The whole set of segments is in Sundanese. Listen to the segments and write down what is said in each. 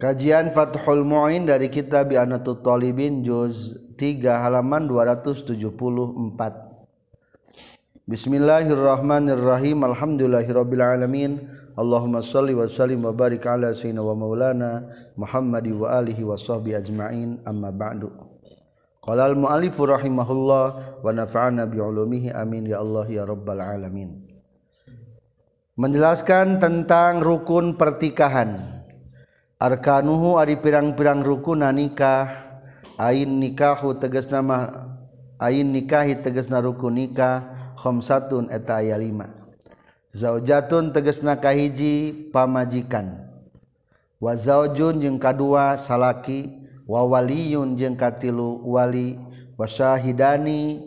Kajian Fathul Mu'in dari kitab Anatul Talibin juz 3 halaman 274. Bismillahirrahmanirrahim. Alhamdulillahirabbil alamin. Allahumma shalli wa sallim wa barik ala sayyidina wa maulana Muhammadi wa alihi wa sahbihi ajma'in. Amma ba'du. Qala al-mu'allif rahimahullah wa nafa'ana bi ulumihi amin ya Allah ya rabbal alamin. Menjelaskan tentang rukun pertikahan. arkanuhu ari pirang-pirang rukun nikah. Ain nikahu teges nama ain nikahi teges na rukun nikah. Khomsatun eta aya lima. Zaujatun teges na kahiji pamajikan. Wa zaujun jeung kadua salaki wa waliyun jeung katilu wali wa syahidani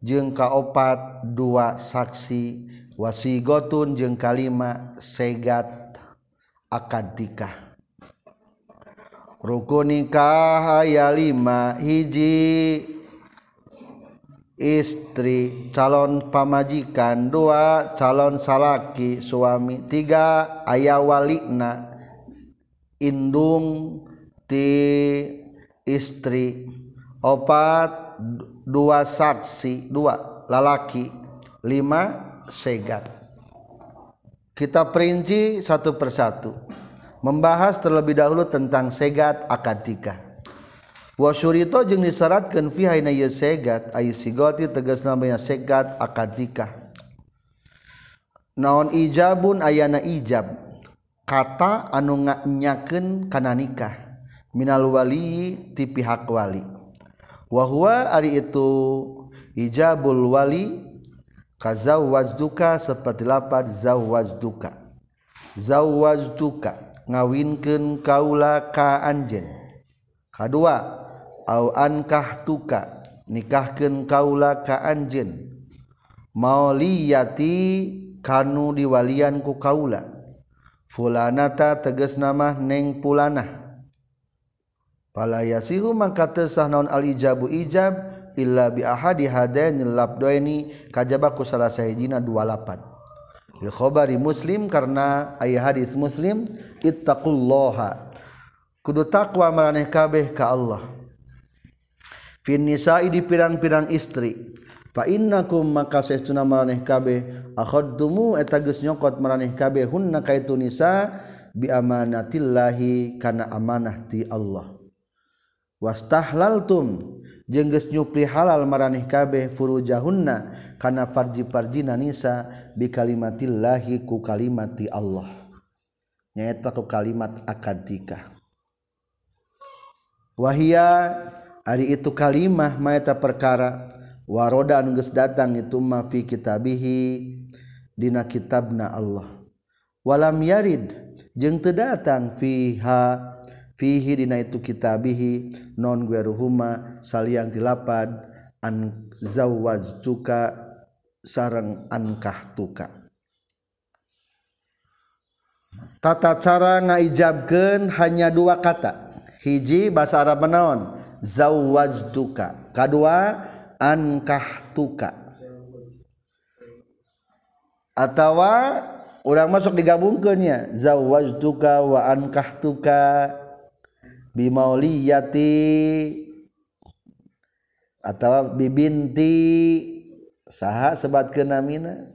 jeung kaopat dua saksi wasigotun jeung kalima segat akad nikah. Rukun nikah aya lima hiji. Istri calon pamajikan dua calon salaki suami tiga ayah walikna indung ti istri opat dua saksi dua lalaki lima segat. Kita perinci satu persatu membahas terlebih dahulu tentang segat akad nikah wasyurito jeung disyaratkeun fi hayna ye segat ay sigoti tegas namanya segat akad nikah naon ijabun ayana ijab? Kata anu nganyakeun kana nikah. Minal wali ti pihak wali. Wa huwa ari itu ijabul wali kazawwajduka seperti lapad zawwajduka. Zawwajduka. ngawinken kaula ka anjen kedua au ankah tuka nikahken kaula ka anjen mauliyati kanu diwalian ku kaula. Fulanata teges nama neng pulanah. Palayasihu mangka tesah naon al ijabu ijab illa bi ahadi hadainil labdaini kajaba ku salah sahijina dua lapan. likhobari muslim karena ayat hadis muslim ittaqulloha kudu takwa meraneh kabeh ka Allah. Fin nisa'i di pirang-pirang istri. Fa innakum maka saestuna maraneh kabeh akhadtumu eta geus nyokot maraneh kabeh hunna kaitu nisa bi amanatillahi kana amanah ti Allah. Wastahlaltum jengges nyupri halal maraneh kabeh furujahunna kana farji-farjina nisa bi kalimatillahi ku kalimati Allah. Nyaeta ku kalimat akad nikah wahia ari itu kalimah maeta perkara. Waroda anu datang itu ma fi kitabihi dina kitabna Allah. Walam yarid jeung teu datang fiha dina itu kitabihi non gueruma saling dilapad anzawwazuka sarang ankah tuka tata cara ngaijabkan hanya dua kata. Hiji bahasa Arab menaon? Zawwajtuka kedua ankah tuka atau orang masuk digabungkannya zawwajtuka wa ankah tuka bimauliyati atau bibinti saha sebat kenamina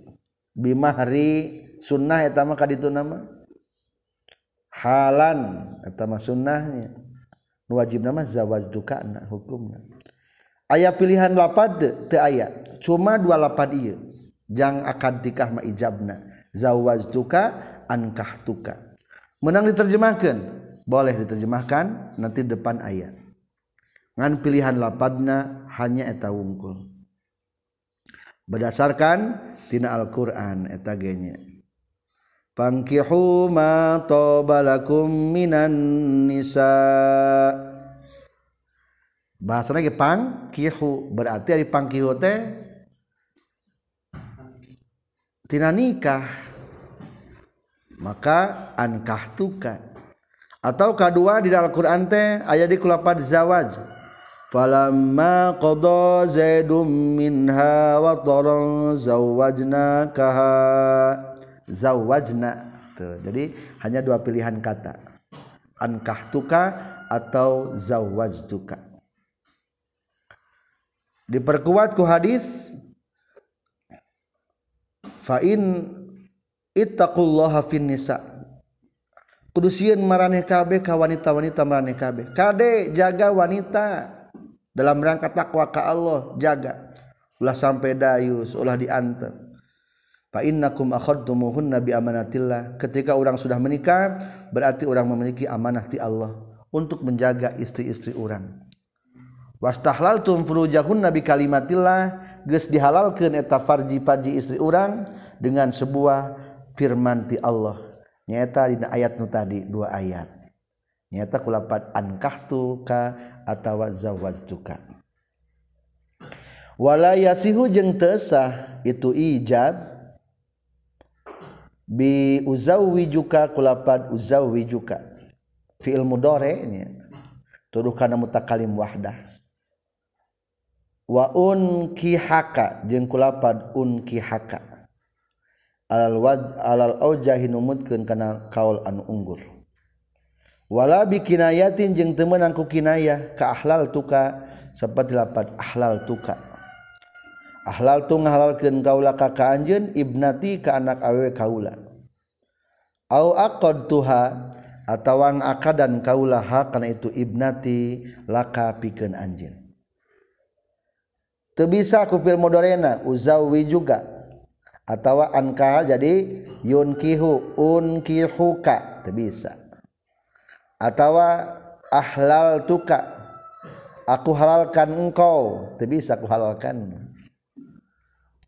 bimahri sunnah eta mah kaditu nama halan eta mah sunnahnya nu wajib nama zawaj dukana hukumna. Aya pilihan lapad teu aya cuma dua lapad ieu jang akan tikah ma ijabna zawaj duka ankah tuka. Menang diterjemahkan boleh diterjemahkan nanti depan ayat. Ngan pilihan lapadna hanya eta wungkul. Berdasarkan tina Al-Qur'an eta genya. Fankihu ma tobalakum minan nisa. Bahasa lagi pang kihu berarti ari pangkihu teh tina nikah. Maka ankah tuka atau kedua di dalam Quran teh ayat di kulapat zawaj. Falamma qada zaidum minha wa taran zawajna kaha zawajna. Tuh jadi hanya dua pilihan kata. Ankahtuka atau zawwajtuka diperkuatku hadis fa in ittaqullaha fin nisa kudusian maraneh kabeh ka wanita-wanita maraneh kabeh. Kade jaga wanita. Dalam rangka takwa ka Allah jaga. Ulah sampai dayus ulah diantar. Fa innakum akhadtumuhunna bi amanatillah. Ketika orang sudah menikah berarti orang memiliki amanah ti Allah untuk menjaga istri-istri orang. Wastahlaltum furujahunna bi kalimatillah. Geus dihalalkeun eta farji-farji istri orang dengan sebuah firman ti Allah nyata dina ayat nu tadi dua ayat. Nyata kulapat ankahtuka atawa zawajtuka. Wala yasihu jeung tesah itu ijab. Bi uzawijuka kulapat uzawijuka fi'il mudhari nya. Tuduh kana mutakalim wahdah. Wa unkihaka jeung kulapad unkihaka. alal waj alal aujahi numutkeun kana kaul anu unggul wala bikinayatin jeung teu meunang ku kinayah ka ahlal tuka seperti lapat ahlal tuka. Ahlal tu ngahalalkeun kaula ka ka ibnati ka anak awewe kaula. Au aqad tuha atawang akadan kaulah karena itu ibnati laka pikeun anjeun. Teu bisa ku fil modorena uzawi juga atau angka jadi yunkihu unkihuka bisa. Atau ahlal tuka aku halalkan engkau bisa aku halalkan.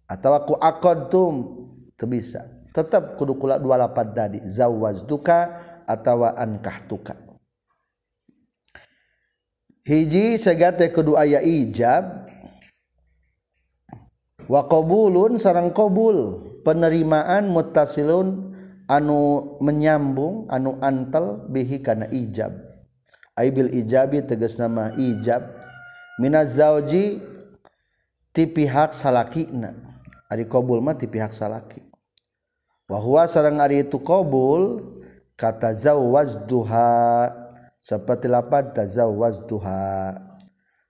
Atau aku aqadtum bisa. Tetap kudu kula dua lapan tadi zawwajtuka atau ankahtuka. Hiji segate kudu aya ijab waqbulun sarang qbul penerimaan mutasilun anu menyambung anu antel bihi kana ijab. Aibil ijabi tegas nama ijab. Minaz zauji ti pihak salakina. Ari qabul mah ti pihak salaki. Wa huwa sareng ari itu qabul kata zawazduha. Seperti lapan tazawazduha.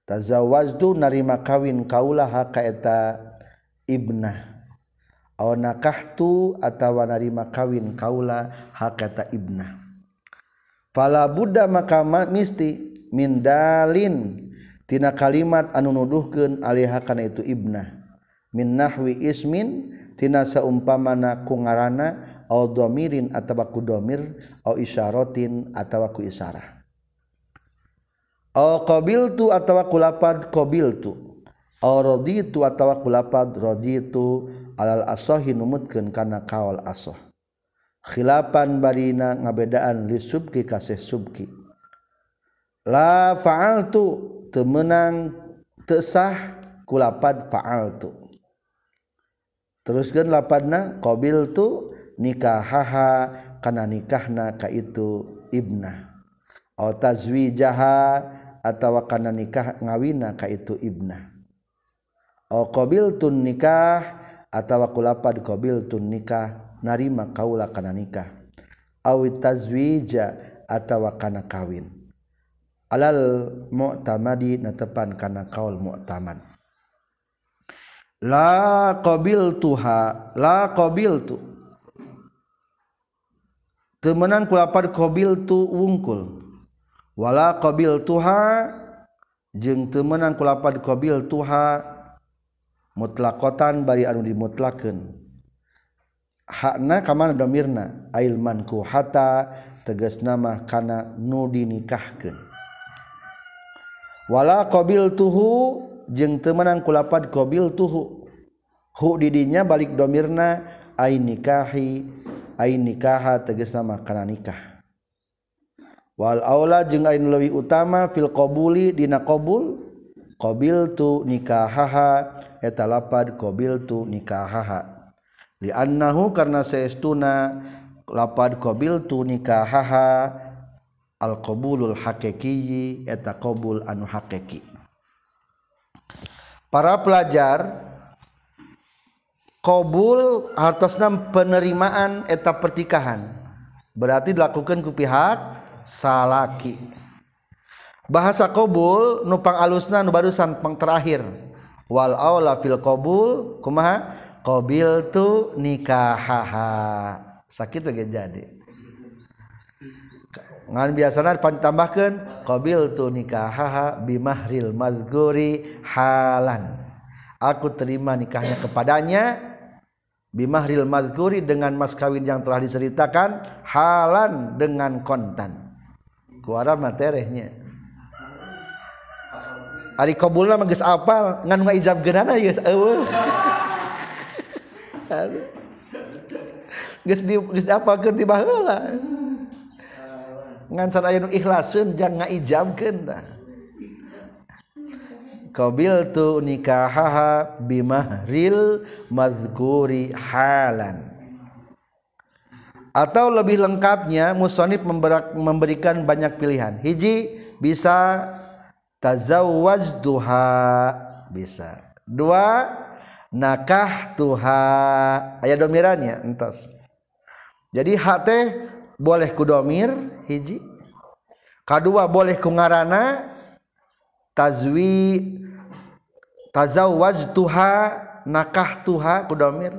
Tazawazdu narima kawin kaulah ka eta Ibnah. Aw nakahtu atawa narima kawin kaula hakata ibnah. Fala buddha maka misti min dalin. Tina kalimat anu nuduhkeun alaiha kana itu ibnah. Min nahwi ismin tina saumpamana ku ngaranna aw dhamirin atawa ku dhamir aw isyaratin atawa ku isyarah aw qabiltu atawa ku lapad qabiltu. Itu ataukulapad rodi itu alal asohi numutkan karena kawal asoh. Khilapan barina ngabedaan li subki kasih subki. La faaltu temenang tesah kulapad faaltu. Teruskan lapadna qabil tu nikah haha kana nikahna ka itu ibnah. Atau tazwijaha atau kana nikah ngawina ka itu ibnah qbil tun nikah ataukulapa di qbil tun nikah narima kaula kana nikah. Awi tazwija atawakana kawin. Alal mutamadi na tepan kana kaul mu'taman la qabil tuha la qabil tu temenan kulapad qabil tu wungkul. Wala qabil tuha jeung temenan kulapad qabil tuha mutlakotan bari anu dimutlaken hakna kamana domirna? Ailman ku hata tegas nama kana nu dinikahkan wala qabil tuhu jeng temenang kulapad qabil tuhu. Hu didinya balik domirna ain nikahi ain nikaha tegas nama kana nikah. Wal aula jeung ain leuwih utama fil qabuli dina qabul qabil tu nikahaha eta lapad qabil tu nikahaha. Li annahu karna saestuna lapad qabil tu nikahaha al qabulul haqiqi eta qabul anu haqiqi para pelajar qabul hartosna penerimaan eta pertikahan. Berarti dilakukan ku pihak salaki. Bahasa qbul nupang alusna nu barusan pang terakhir. Wal aula fil qabul kumaha? Qabil tu nikahaha. Sakit ge jadi. Ngan biasana pan tambahkeun qabil tu nikahaha bimahril madzguri halan. Aku terima nikahnya kepadanya bimahril madzguri dengan mas kawin yang telah diceritakan halan dengan kontan. Kuara materinya Ari kabulna mah geus apal ngan ngajab geunana geus eueuh. Geus di geus apalkeun ti baheula. Ngan can aya nu ikhlaseun jang ngaijabkeun tah. Qabil tu nikahaha bimahril mazkuri halan. Atau lebih lengkapnya musonif memberikan banyak pilihan. Hiji bisa tazawwajtuha. Bisa. Dua nakah tuha aya domirannya entos jadi hak teh boleh ku domir hiji. Kadua boleh ku ngaranna tazwi tazawwajtuha nakah tuha ku domir.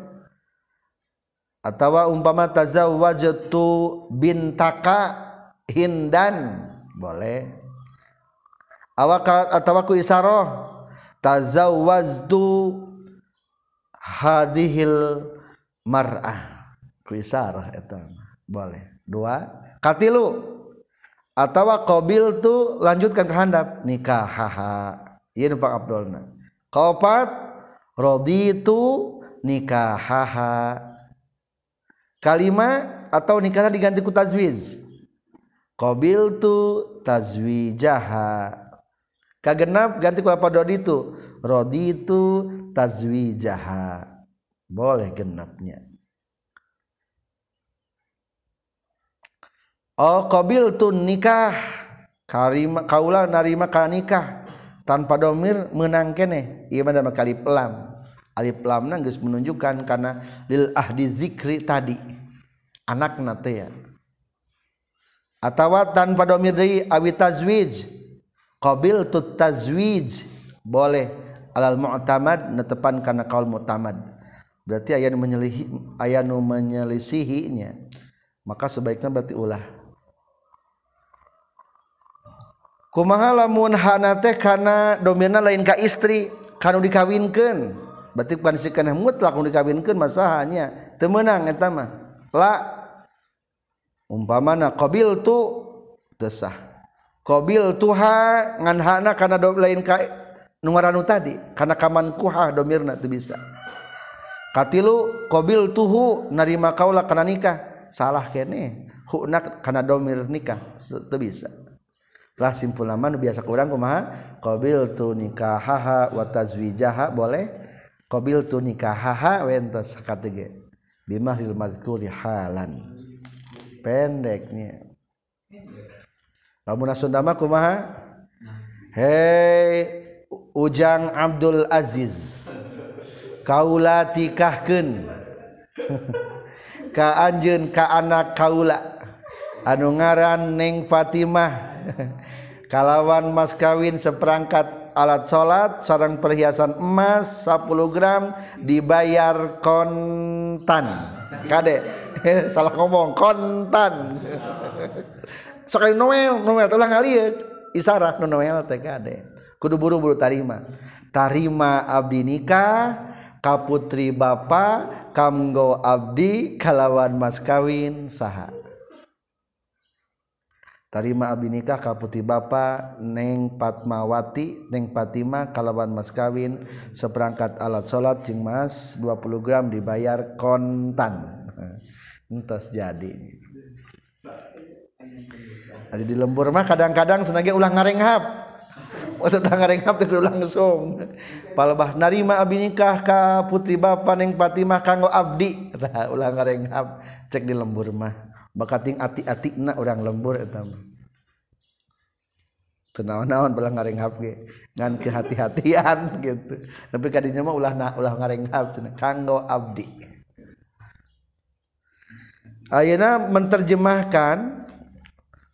Atawa umpama tazawwajtu bintaka hindan. Boleh awak atawaku isaroh tazawwaztu hadhil mar'ah. Ku isarah eta boleh. Dua katilu. Atawa qabil tu lanjutkan ke handap. Nikah haha ieu Pak Abdulna. Kaopat raditu nikah haha kalima atau nikahnya diganti ku tajwiz qabil tu tazwijaha kagenap ganti ku apa rodi itu tazwijaha. Boleh genapnya. Oh qabil tu nikah. Karima kaula narima kana nikah. Tanpa domir menang kene. Dama kali pelam alif lam. Geus menunjukkan karena lil ahdi zikri tadi. Anak teh ya. Atawa tanpa domir deui awi tazwij qabil tu tazwij. Boleh. Alal mu'tamad netepan kana kaul mu'tamad. Berarti aya nu menyelihi aya menyelisihinya. Maka sebaiknya berarti ulah. Kumaha lamun hana teh kana domirna lain ka istri kanu dikawinkeun. Berarti sikana mutlak nu dikawinkeun masahanya. Teu meunang eta mah. La. Umpamana qabil tu desah qabil tuha ngan hana kana do lain ka nu ngarannu tadi. Kana kaman kuha domirna teu bisa. Katilu qabil tuhu narima kaula kana nikah. Salah kene. Huna kana domir nikah teu bisa. Lah simpul nama nu biasa kurang kumaha? Qabil tu nikahaha wa tazwijaha boleh? Qabil tu nikahaha wentos katege bimahril mazkuri halan. Pendeknya lamun Sunda mah kumaha? Hei Ujang Abdul Aziz. Kaula tikahkeun. Ka anjeun ka anak kaula. Anu ngaran Neng Fatimah. Kalawan mas kawin seperangkat alat salat sarang perhiasan emas 10 gram dibayar kontan. Kade? Salah ngomong kontan. Sekali Noel Noel telah ngaliat isyarat no Noel teh kade kudu buru-buru tarima. Tarima abdi nikah kaputri bapa kamgo abdi kalawan mas kawin saha. Tarima abdi nikah kaputri bapa neng Patmawati neng Fatima kalawan mas kawin. Seperangkat alat sholat cing mas 20 gram dibayar kontan. Entos jadi ada di lembur mah kadang-kadang sengaja ulang ngarenghap. Maksud ulang ngarenghap teu langsung palebah narima abi nikah ka putri bapa neng Fatimah kanggo abdi. Tah ulang ngarenghap. Cek di lembur mah. Bakating ati-atina urang lembur eta mah. Kenaon-naon ulah ngarenghap ge. Ngan kehati-hatian gitu. Tapi kadinya mah ulah ulah ngarenghap kanggo abdi. Ayeuna menterjemahkan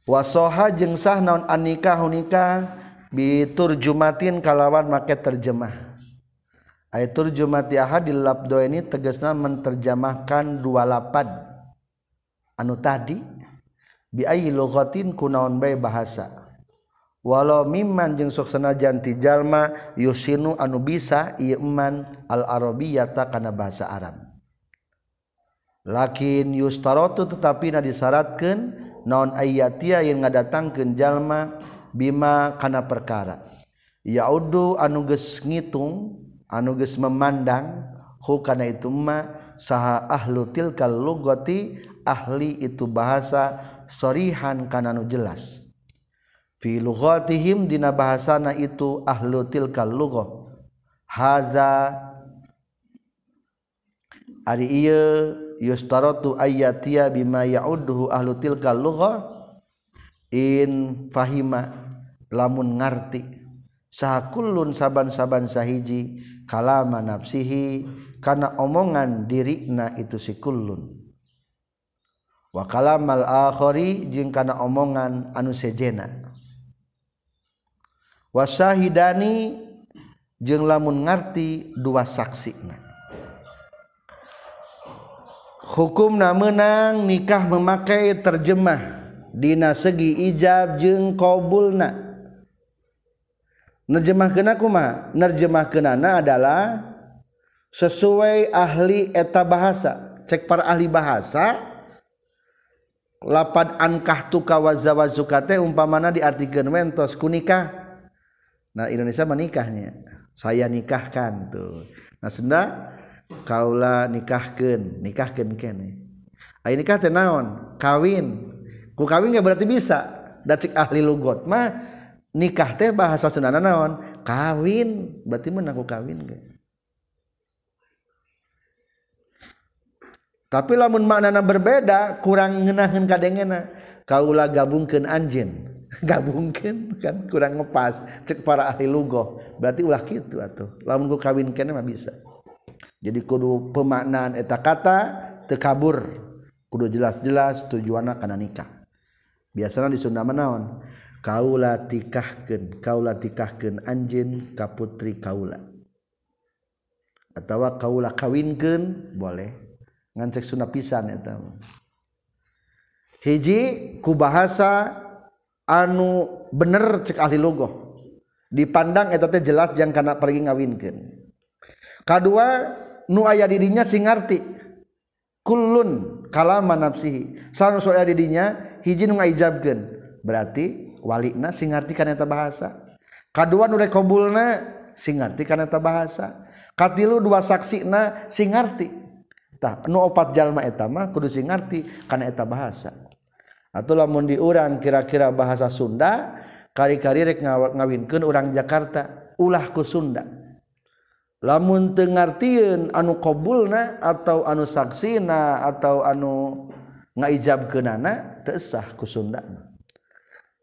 wasoha jeng sah naon anikah hunika bitur jumatin kalawan make terjemah. Ayatur jumati ahad di labdo ini tegasna menterjemahkan dua lapad anu tadi bi ayi lughatin kunaon bae bahasa. Walau mimman jeung sok sanajan ti jalma yusinu anu bisa ieu iman al arabiyata kana bahasa arab. Lakin yustaratu tetapi na disyaratkeun naon ayatia yang ngadatangkeun jalma bima kana perkara. Yaudu anu geus ngitung anu geus memandang hu kana itu ma saha ahlu tilkal lugati ahli itu bahasa sorihan kana nu jelas. Fi lughatihim dina bahasana itu ahlu tilkal lughah haza ari ieu yustaratu ayatiya bima ya'udduhu ahlu tilkal lugha. In fahima lamun ngarti sahakullun saban-saban sahiji kalama nafsihi kana omongan dirina itu si kullun. Wa kalamal akhari jeung kana omongan anu sejena. Wasahidani jeung lamun ngarti dua saksina. hukum menang nikah memakai terjemah. Dina segi ijab jeung qbulna nerjemah kenakuma nerjemah kenana adalah sesuai ahli eta bahasa. Cek para ahli bahasa lapan ankah tuka wazawazuka teh umpamana diartikeun wentos kunikah nah Indonesia menikahnya. Saya nikahkan tuh. Nah senda kaula nikahkan nikahkan kene ayo nikah teh naon? Kawin. Ku kawin gak berarti bisa. Dacik ahli lugot mah nikah teh bahasa sunana naon? Kawin. Berarti menang ku kawin ge. Tapi lamun maknana berbeda kurang ngenahin kadengena. Kaula gabungkan anjin gabungkan kan kurang ngepas. Cek para ahli lugoh. Berarti ulah gitu atuh. Lamun ku kawin kene mah bisa. jadi kudu pemaknaan eta kata tekabur kudu jelas-jelas tujuanna kana nikah. Biasanya di Sunda menaon kaula tikahkeun kaula tikahkeun anjeun ka putri kaula. Atawa kaula kawinkeun boleh. Ngan cek Sunda pisan eta. Hiji ku bahasa anu bener cek ahli logo dipandang eta teh jelas jangan karena pergi ngawinkan kedua nu aya dirinya sing ngarti. Kulun kalama nafsihi. Sanes aya dirinya hiji nu ngaijabkeun. Berarti walina sing ngarti kana eta bahasa. Kadua nu rekobulna sing ngarti kana eta bahasa. Katilu dua saksina sing ngarti. Tah nu opat jalma eta mah kudu sing ngarti kana eta bahasa. Atau lamun diurang kira-kira bahasa Sunda kari-kari rek ngawinkeun urang Jakarta ulah ku Sunda. lamun tengartiun anu qbulna atau anu saksina atau anu ngaijab kenana tesah ku Sunda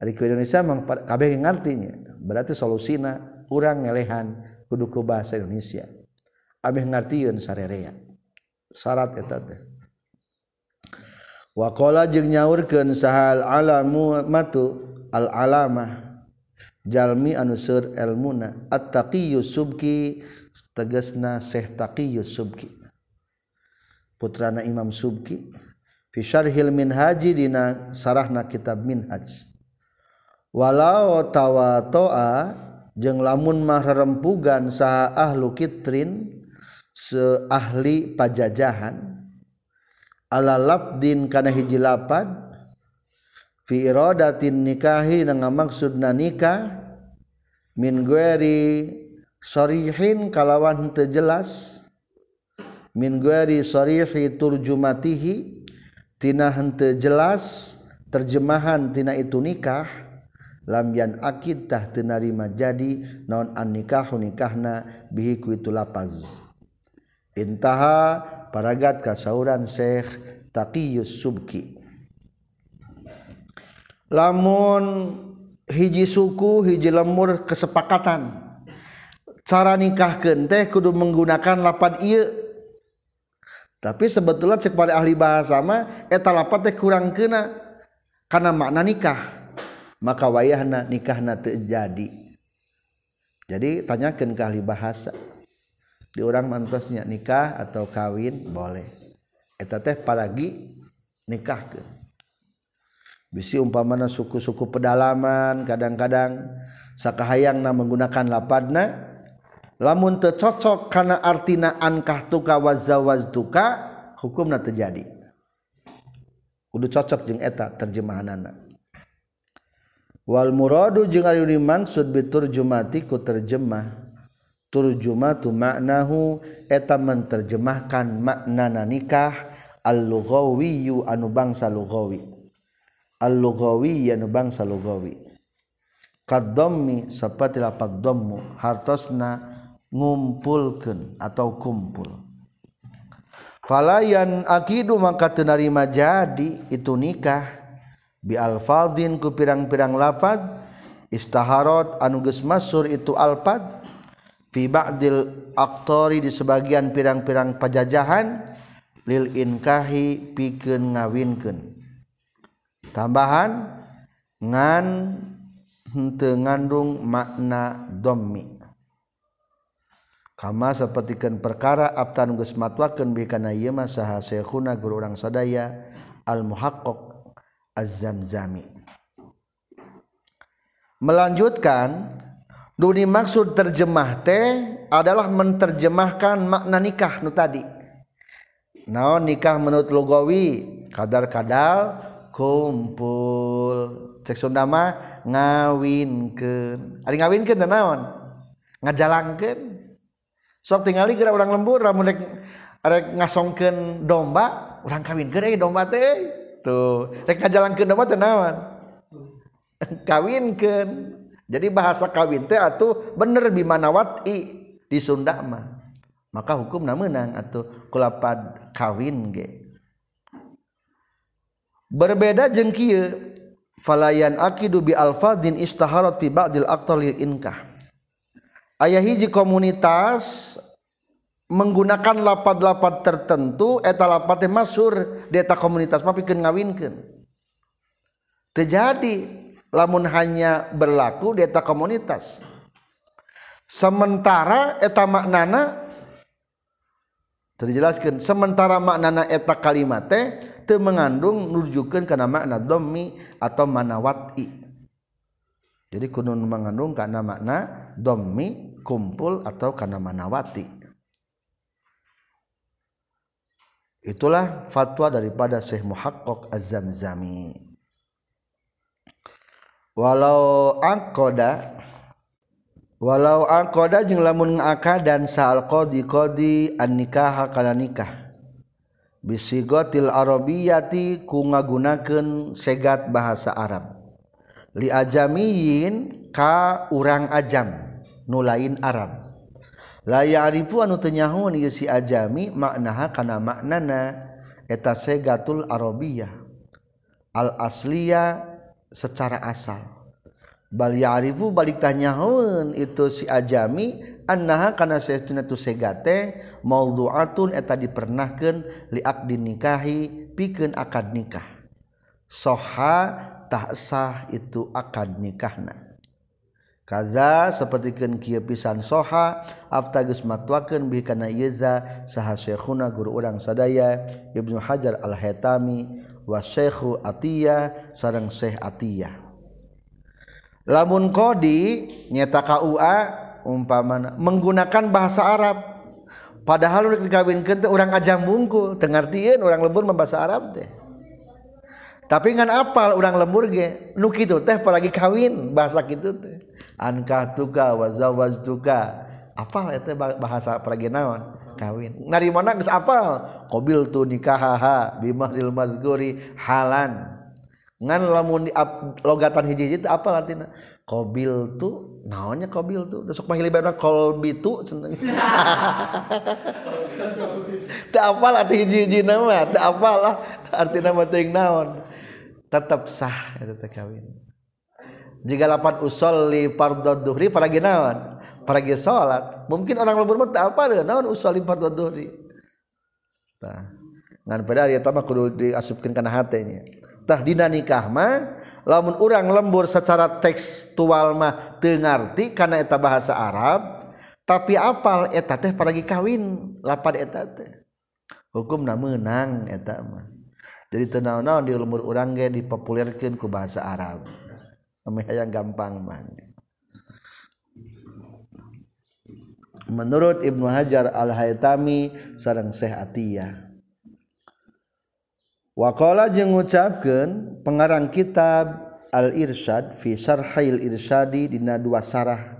ke Indonesia kabeh ngartinya berarti solusina kurang ngelehan kuduku bahasa Indonesia. Abeh ngartiun sarerea. Syarat eta teh. Waqala jeung nyaurkeun sahal alamu matu al alamah jalmi anu sur ilmuna at-taqiyyu subki tegesna Syekh Taqiyus Subki. Putrana Imam Subki. Fi syarhil minhaji dina sarahna kitab minhaj. Walau tawatoa jeung lamun mah rerempugan saha ahlu kitrin seahli pajajahan ala labdin kana hiji lapad fi iradatin nikahi nangamaksudna nikah min gueri sorihin kalawan teu jelas. Min gueri sorihi turjumatihi tina henteu jelas terjemahan tina itu nikah. Lam yan akid tah teu narima jadi naon an nikahu nikahna bihi ku itu lapaz. Intaha paragat kasauran Syekh Taqiyus Subki. Lamun hiji suku hiji lemur kesepakatan cara nikah teh kudu menggunakan lapan iya tapi sebetulnya cek pada ahli bahasa mah eta lapan teh kurang kena karena makna nikah maka wayahna nikahna terjadi jadi. Tanyakan ke ahli bahasa. Di orang mantosnya nikah atau kawin boleh. Eta teh paragi nikah ke bisi umpamana suku-suku pedalaman kadang-kadang sakahayangna menggunakan lapadna lamun teu cocok karena artina ankah tuka wazawaz tuka hukumna terjadi kudu cocok jeung eta terjemahanana. Wal muradu jeung ari dimaksud biturjumati ku terjemah. Turjumatu maknahu eta menterjemahkan maknana nikah al-lughawiyyu anu bangsa lughawi. Al-lughawi anu bangsa lughawi. Kadammi sapati lapat dammu hartosna ngumpulkan atau kumpul. Falayan akidu maka tenarima jadi itu nikah. Bi alfazin ku pirang-pirang lafad istaharot anuges masur itu alfad fi ba'dil aktori di sebagian pirang-pirang pajajahan lil inkahi pikeun ngawinkeun. Tambahan ngan henteu ngandung makna dommi kama sapertikeun perkara abtan geus matwakeun bi kana ieu mah saha syekhuna guru urang sadaya al muhaqqaq az-zamzami. Melanjutkan duni maksud terjemah teh adalah menterjemahkan makna nikah nu tadi. Naon nikah menurut lugawi? Kadar-kadal kumpul. Cek Sunda mah ngawinkeun. Ari ngawinkeun teh naon? Ngajalankeun sok tingali geura urang lembur lamun rek rek ngasongkeun domba urang kawin geure eh domba teh eh. tuh rek ngajalankeun domba teh naon? Kawinkeun. Jadi bahasa kawin teh atuh bener bimanawati di Sunda mah. Maka hukum menang atau kulapad kawin ge. Berbeda jeung falayan aqidu bi alfadin istaharat fi ba'dil aqtal inkah. Ayaah hiji komunitas menggunakan lapat-lapat tertentu eta lapat masur deta komunitas tapi ngawinkan terjadi lamun hanya berlaku deta komunitas. Sementara eta maknana terjelaskan sementara maknana eta kalimat teu mengandung nujukeun kana makna dhammi atau manawati jadi kudu mengandung kana makna dhammi kumpul atau kana manawati. Itulah fatwa daripada Syekh Muhaqqaq Az-Zamzami. Walau aqada walau aqada jeung lamun dan sal qadi qadi an nikah kana nikah. Bisigotil arabiyati ku ngagunakeun segat bahasa Arab. Li ajamiyin ka urang ajam nu lain Arab. Layarifu anu tenyahun si ajami maknaha kana maknana eta segatul Arabiyah al asliya secara asal. Bal ya'rifu balik tanyahun itu si ajami annaha kana saytuna tu segate maudhu'atun eta dipernahkeun li aqdin nikahi pikeun akad nikah. Soha tak sah itu akad nikahna. kaza sapertikeun kieu pisan soha aftagus matwakeun bi kana yeza saha syekhuna guru urang sadaya Ibnu Hajar Al-Haytami wa Syekhu Atiyah sareng Syekh Atiyah. Lamun qadi nyata KUA umpamana menggunakan bahasa Arab. Padahal udah dikawinkeun teh urang ajam bungkul tengartieun urang lebur membahasa Arab teh. Tapi ngan apal urang lembur ge? Nu kitu teh apalagi kawin bahasa kitu teh. Ankah tuka wazawaz tuka apal itu bahasa peragi naon? Kawin. Nari mana geus apal? Qabil tu nikahaha bimahril mazkuri halan. Ngan lamun logatan hiji-hiji itu apal artinya qabil tu naonnya qabil tu besok mah hilibana qalbi tu teu apal arti hiji-hiji nama teu apal lah artina mah teuing naon tetap sah itu teh kawin. Jika lapan usolli fardhu duhri para ginawan para ge salat mungkin orang lembur mah apa deh naon usolli fardhu duhri? Tah. Ngan pada dia mah kudu diasupkeun kana hatenya tah dina nikah mah lamun orang lembur secara tekstual mah tengarti karena eta bahasa Arab tapi apal eta teh paragi kawin. Lapan eta teh. Hukumna meunang eta mah. jadi tenang-naon di umur orang ge dipopulerkeun ku bahasa Arab Ameh yang gampang mah Menurut Ibnu Hajar Al-Haytami sareng Syekh Atiyah Wakola jeung ngucapkeun pengarang kitab Al-Irsyad fi Syarhil Irsyadi dina dua sarah.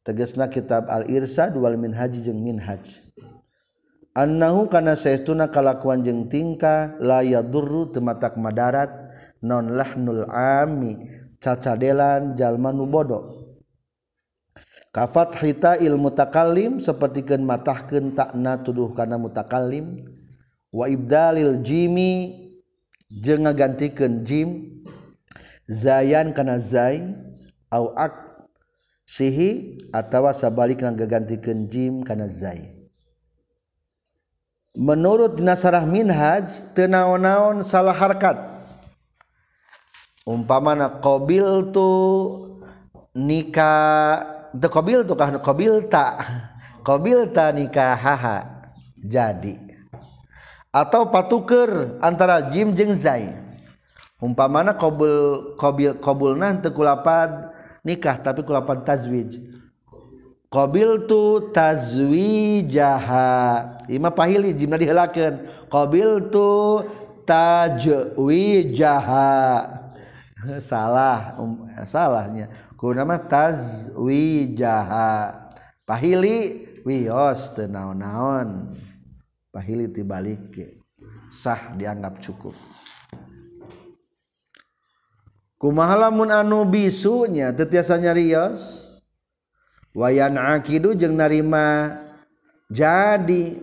Tegasna kitab Al-Irsyad wal Minhaj jeung Minhaj. annahu kana saestuna kalakuan jeung tingkah la yadurru tematak madarat non lahnul ami cacadelan jalma nu bodo. Kafat hita il mutakallim sapertikeun matahkeun takna tuduh kana mutakallim wa ibdalil jimi jeung ngagantikeun jim zayan kana zai au ak sihi atawa sabalikna ngagantikeun jim kana zai. menurut Nasarah Minhaj tenaon-naon salah harkat? Umpamana qabil tu nikah the qabil tu kah qabil ta? Qabil ta nikahaha jadi. Atau patuker antara jim jeng zai. Umpamana qabul qabil qabulna teu kulapad nikah tapi kulapan tazwij. Qabil tu tazwijaha. Ima pahili jimna dihelakeun. Qabil tu tajwijaha. Salah um, salahnya. Kuna mah tazwijaha. Pahili wios teu naon-naon. Pahili tibalik sah dianggap cukup. Kumaha lamun anu bisunya tetiasa nyarios wayan akidu jeung narima jadi.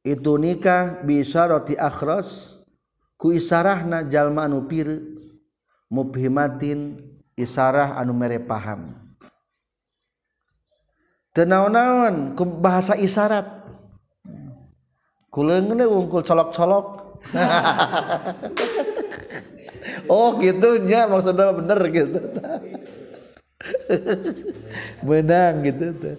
Itu nikah bisa roti akhros ku isarahna jalma anu pir mubhimatin isarah anu mere paham. Tenaon-naon ku bahasa isyarat. Kuleungeun wungkul colok-colok. Oh gitu nya maksudnya bener gitu. menang gitu tuh.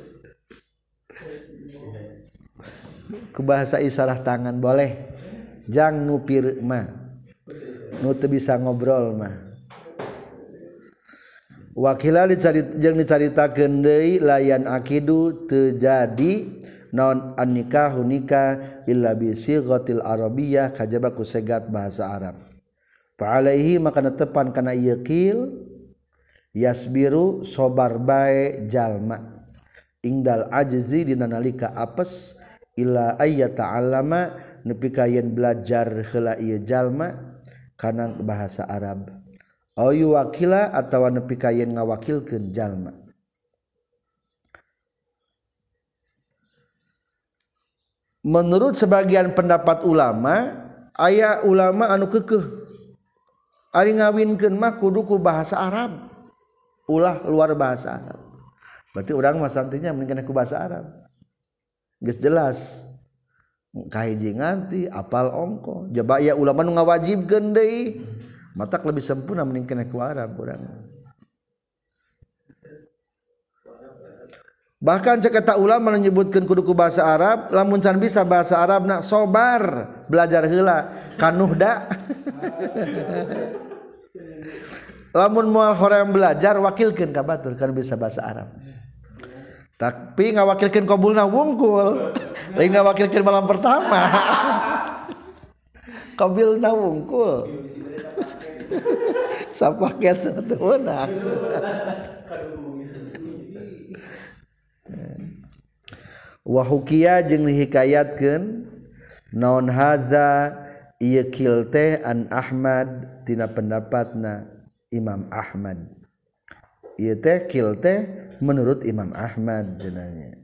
Ke bahasa isyarah tangan boleh. Jang nupir mah nu bisa ngobrol mah wakila dicari jeung dicaritakeun deui layan akidu terjadi non anikah hunika illa bi sighatil arabiyyah kajaba ku segat bahasa arab. Fa alaihi maka netepan kana ieu qil yasbiru sobar bae jalma. Ingdal ajzi dina nalika apes ila ayat ta'allama nepi ka yen belajar heula ieu jalma kana bahasa Arab. Au yuwakila atawa nepi ka yen ngawakilkeun jalma. Menurut sebagian pendapat ulama ayah ulama anu kekeh. Ari ngawinkeun mah kudu ku bahasa Arab. ulah luar bahasa Arab. Berarti orang mah santinya mending ku bahasa Arab. Geus jelas. Kahiji nganti apal ongko. Jaba ya ulama nu ngawajibkeun deui. Matak lebih sempurna mending ku Arab urang. Bahkan ceketa ulama menyebutkan kuduku bahasa Arab lamun can bisa bahasa Arab nak sobar. Belajar hela kanuhda lamun mual hoream belajar wakilkan ka batur kan bisa bahasa Arab. Tapi ngawakilkan kabulna wungkul. Lain ngawakilkan malam pertama. Kabilna wungkul. Sapaket teuna wa hukiya jeung dihikayatkeun naon haza? Ieu kil teh an Ahmad tina pendapatna. Imam Ahmad. Ieu teh kil teh menurut Imam Ahmad jenanya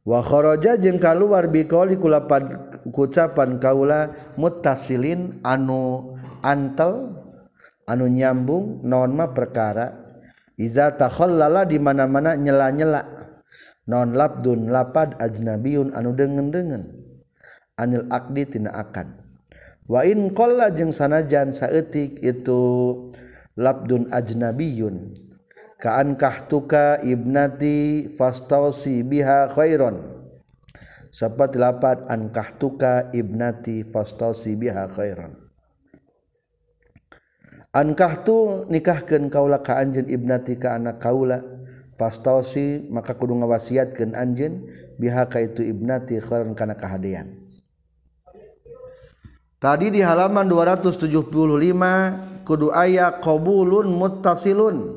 wa kharaja jeung kaluar biqauli kulapan kucapan kaula muttasilin anu antel anu nyambung naon mah perkara. Iza takhallala di mana-mana nyela-nyela. Non labdun lapad ajnabiyun anu dengen-dengen. Anil aqdi tina akad. wain kolla jeung sanajan saetik itu labdun ajnabiyun. Kaankah tuka ibnati fastausi biha khairon. Seperti lapat ankah tuka ibnati fastausi biha khairon. Ankah tu nikahkan kaula ka anjeun ibnati ka anak kaula. Fastausi maka kudu ngawasiatkeun anjeun biha ka itu ibnati khairon kana kahadean tadi di halaman 275 kudu aya qabulun muttasilun.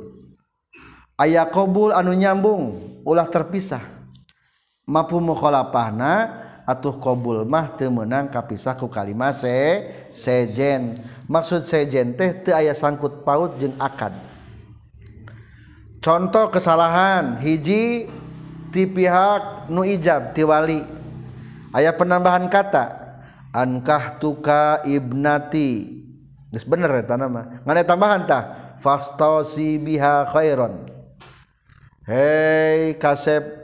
Aya qabul anu nyambung ulah terpisah. Mampu mukhalafahna atuh qabul mah teu meunang kapisah ku kalimah se sejen. Maksud sejen teh teu aya sangkut paut jeung akad. Contoh kesalahan hiji ti pihak nu ijab ti wali. Aya penambahan kata ankah tuka ibnati. Geus bener eta nama. Ngan tambahan tah. Fastasi biha khairon. Hei kasep.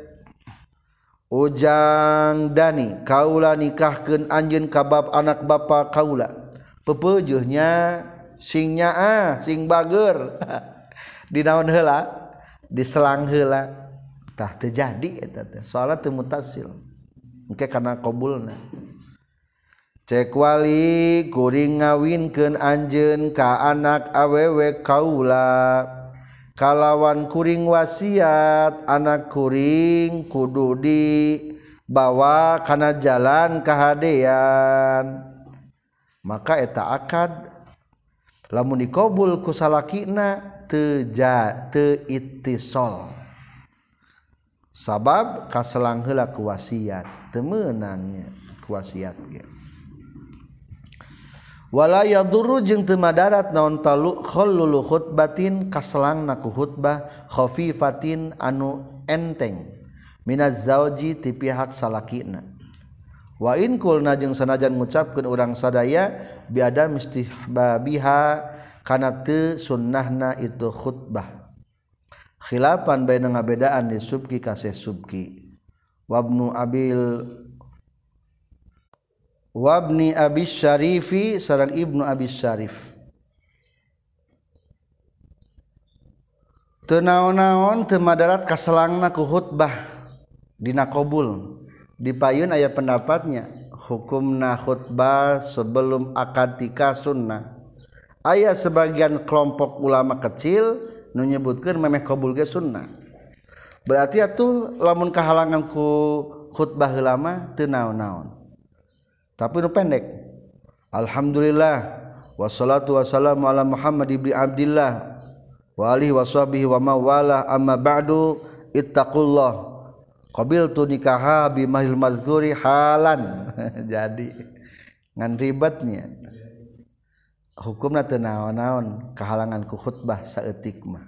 Ujang dani kaula nikahkeun anjeun ka bab anak bapa kaula. Pepeujeuhnya sing nyaa sing bager. Dinaon heula? Diselang heula. Tah teu jadi eta teh. Soalna teu mutasil. Engke kana cekwali kuring ngawinken Anjen ka anak awewe Kaula. Kalawan kuring wasiat anak kuring kudu di bawa kana jalan kehaan maka eta akad. Lamun dikobul kusalakina teja teitisol sabab kaselang heula kuwasiat temenangnya kuwasiat gitu wala duru jeung teu madarat naon talu khallulu khutbatin kaselang naku khutbah khafifatin anu enteng. Minaz zauji ti pihak salakina. Wa in kulna jeung sanajan ngucapkeun urang sadaya bi ada mistihbabiha kana teu sunnahna itu khutbah. Khilafan baina ngabedaan di subki kasih subki. Wabnu abil wabni Abis Syarifi sarang Ibnu Abis Syarif. Tenaon-naon temadarat kaselangna ku khutbah dina qabul di payun aya pendapatnya hukumna khutbah sebelum akad tika sunnah. Aya sebagian kelompok ulama kecil nu nyebutkeun memeh qabul ge sunnah. Berarti atuh lamun kahalangan ku khutbah lama teu naon-naon tapi nu pendek. Alhamdulillah. Wassalatu wassalamu ala Muhammad ibni Abdillah wa alihi wa sahbihi wa mawala amma ba'du. Ittaqullah. Qabiltu nikaha bi mahil mazkuri halan. Jadi ngan ribetnya hukumna teu naon-naon kahalangan ku khutbah saeutik mah.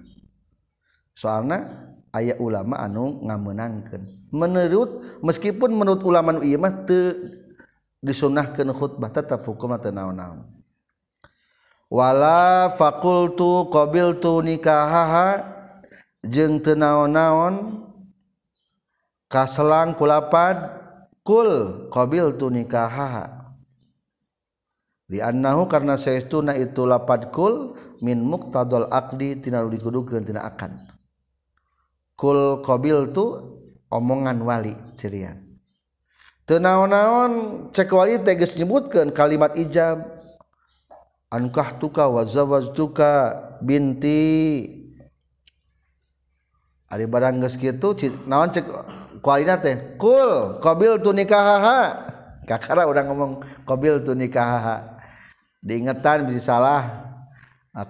Soalna aya ulama anu ngameunangkeun menurut meskipun menurut ulama nu ieu mah teu disunahkan khutbah tetap hukum atau naon-naon. Wala fakultu qabiltu nikahaha jeung teu naon-naon kaselang kulapad kul qabiltu nikahaha. Di annahu karena saestuna itu lapad kul min muqtadal aqdi tina dikudukeun tina akan. Kul qabiltu omongan wali cirian. naon-naon cewali teges nyebutkan kalimat ijab. Ankah tuka wazawaz tuka binti. Ada barang geus kitu naon cek kualina teh? Kul qabil tu nikahaha. Kakara urang ngomong qabil tu nikahaha. Diingetan bisa salah.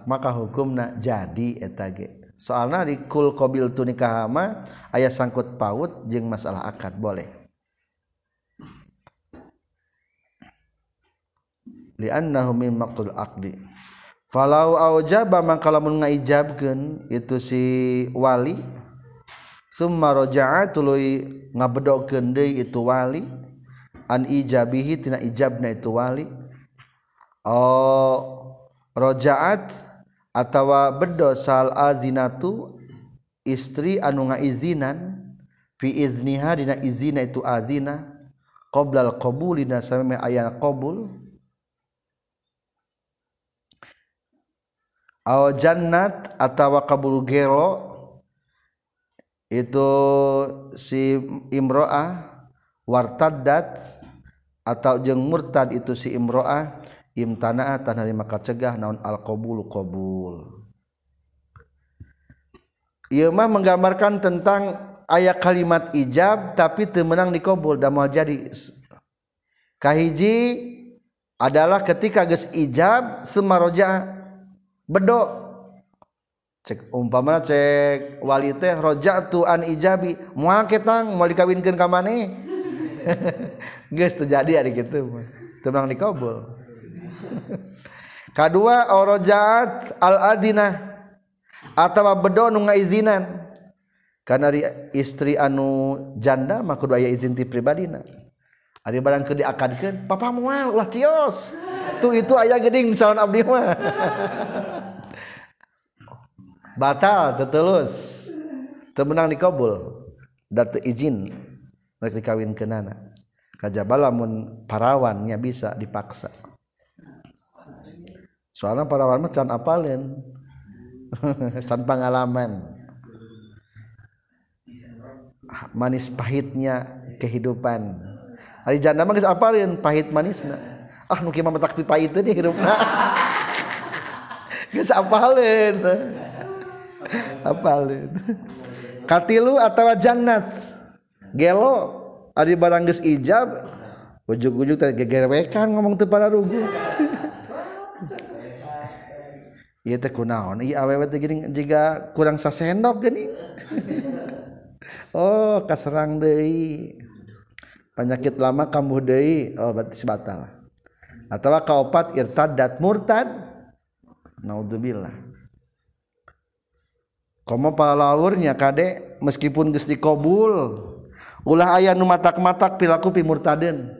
Maka hukumna jadi eta ge. Soalna di kul qabil tu nikahaha aya sangkut paut jeung masalah akad boleh. liannahu min maqtul aqdi. Falau aujaba maka lamun ngaijabkeun itu si wali. Summa raja'a tuluy ngabedokeun deui itu wali. An ijabihi tina ijabna itu wali. Oh rajaat atawa bedo sal azinatu istri anu ngaizinan fi izniha dina izina itu azina qoblal qabulina sampai aya qabul. Jannat atau kabul gelo itu si Imroah wartadat atau jeng murtad itu si Imroah imtana tanah maka cegah naon al-qabul qabul Ieu menggambarkan tentang ayat kalimat ijab tapi temenang dikabul dan mau jadi. Kahiji adalah ketika geus ijab semaroja bedo cek umpama cek wali teh rojak tu an ijabi. Mual ketang mau dikawinkan ka maneh? Geus terjadi hari gitu tenang dikabul. Kedua orojaat al adina atau bedo nu ngaizinan. Karena istri anu janda maka kudu aya izin ti pribadina. Ari barang keur diakadkeun papa mual ulah cios. Tuh itu ayah geding calon abdi mah. batal tertelus. Temenang dikabul datu izin mereka dikawin ke nana kajabah lamun parawannya bisa dipaksa. Soalnya parawan mah can apalin? Can pengalaman manis pahitnya kehidupan. Hari janda mah geus apalin? Pahit manisna. Ah nu kieu mah pipa itu nih hidupna. Geus apalin apalin. Katilu atau jannat. Gelo ari barang geus ijab ujug-ujug teh ngomong teu para rugu. Ieu teh kunaon? Awewe teh geuning jiga kurang sasendok geuning oh kaserang deui. Penyakit lama kambuh deui. Oh berarti batal atau kaopat irtadat murtad. Naudzubillah komo palawurnya Kadek meskipun Gusti Kobul ulah ayah nu matak-matak pilaku pimurtaden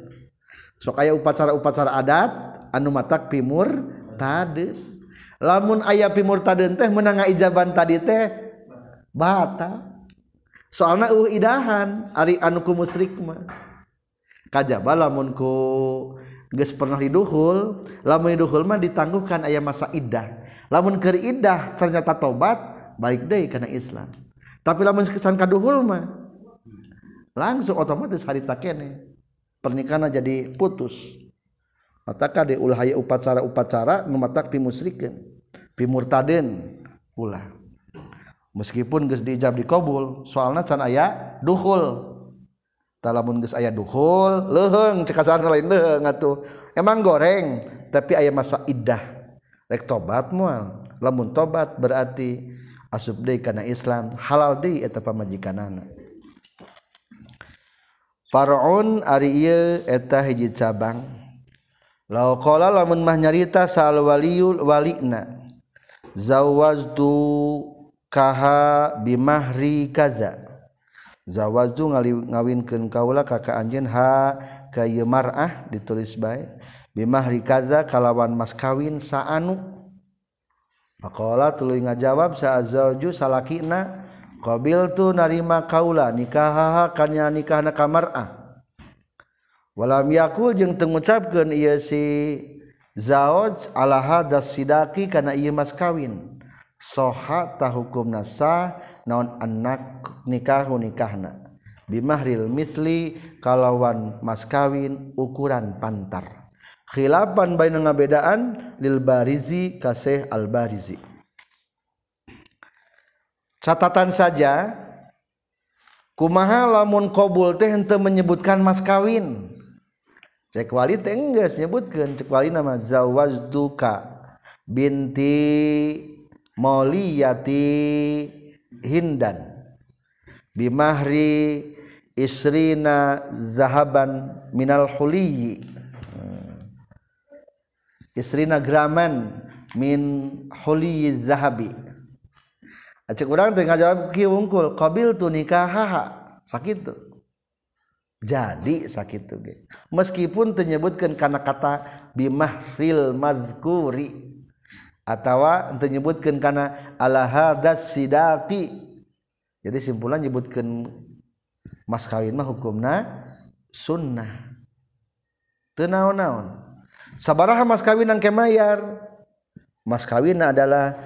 sok aya upacara-upacara adat anu matak pimur tade lamun ayah pimurtaden teh menang ijaban tadi teh bata. Soalna uh idahan ari anu ku musyrik mah. Kajaba lamun ku geus pernah diduhul lamun diduhul mah ditangguhkan aya masa idah. Lamun keur idah ternyata tobat balik deh karena Islam. Tapi lamun kesan kaduhul mah langsung otomatis hari takene pernikahan jadi putus. Mataka di ulahaya upacara upacara numatak pi murtaden ulah. Meskipun geus diijab dikabul soalna can aya duhul. Talamun geus aya duhul leheng cekasan lain leuheung atuh. Emang goreng tapi aya masa iddah. Rek tobat moal lamun tobat berarti asub deui kana Islam halal deui eta pamajikanana. Faraun ari ieu eta hiji cabang. Lau qala lamun mah nyarita sal waliyul walina zawaztu kaha bimahri kaza. Zawaztu ngawinkeun kaula ka ka anjeun ha ka ieu mar'ah ditulis bae. Bimahri kaza kalawan mas kawin saanu. Pakola tuluy ngajawab sa saazauju salakina qabil tu narima kaula nikahaha kanya nikahna kamar'ah. Walam yakul jeung teu ngucapkeun ieu si zauj ala hadas sidaki kana ieu mas kawin. Soha ta hukumna sah naon anak nikahu nikahna. Bimahril misli kalawan mas kawin ukuran pantar. Khilapan baina ngabedaan lil barizi kasih al barizi. Catatan saja kumaha lamun qabul teh henteu menyebutkan mas kawin? Cek wali teh geus nyebutkeun cek wali nama zawajduka binti mauliyati hindan. Bimahri isrina zahaban minal huliyyi isrina graman min huli zahabi. Acek urang tengah jawab ki wungkul qabil tu nikahaha. Sakit jadi sakitu ge. Meskipun menyebutkan karena kata bimahril mazkuri atau menyebutkan karena ala hadas sidati. Jadi simpulan nyebutkan mas kawin mah hukumna sunnah. Teu naon-naon? Sabaraha mas kawin yang kemayar. Mas kawin adalah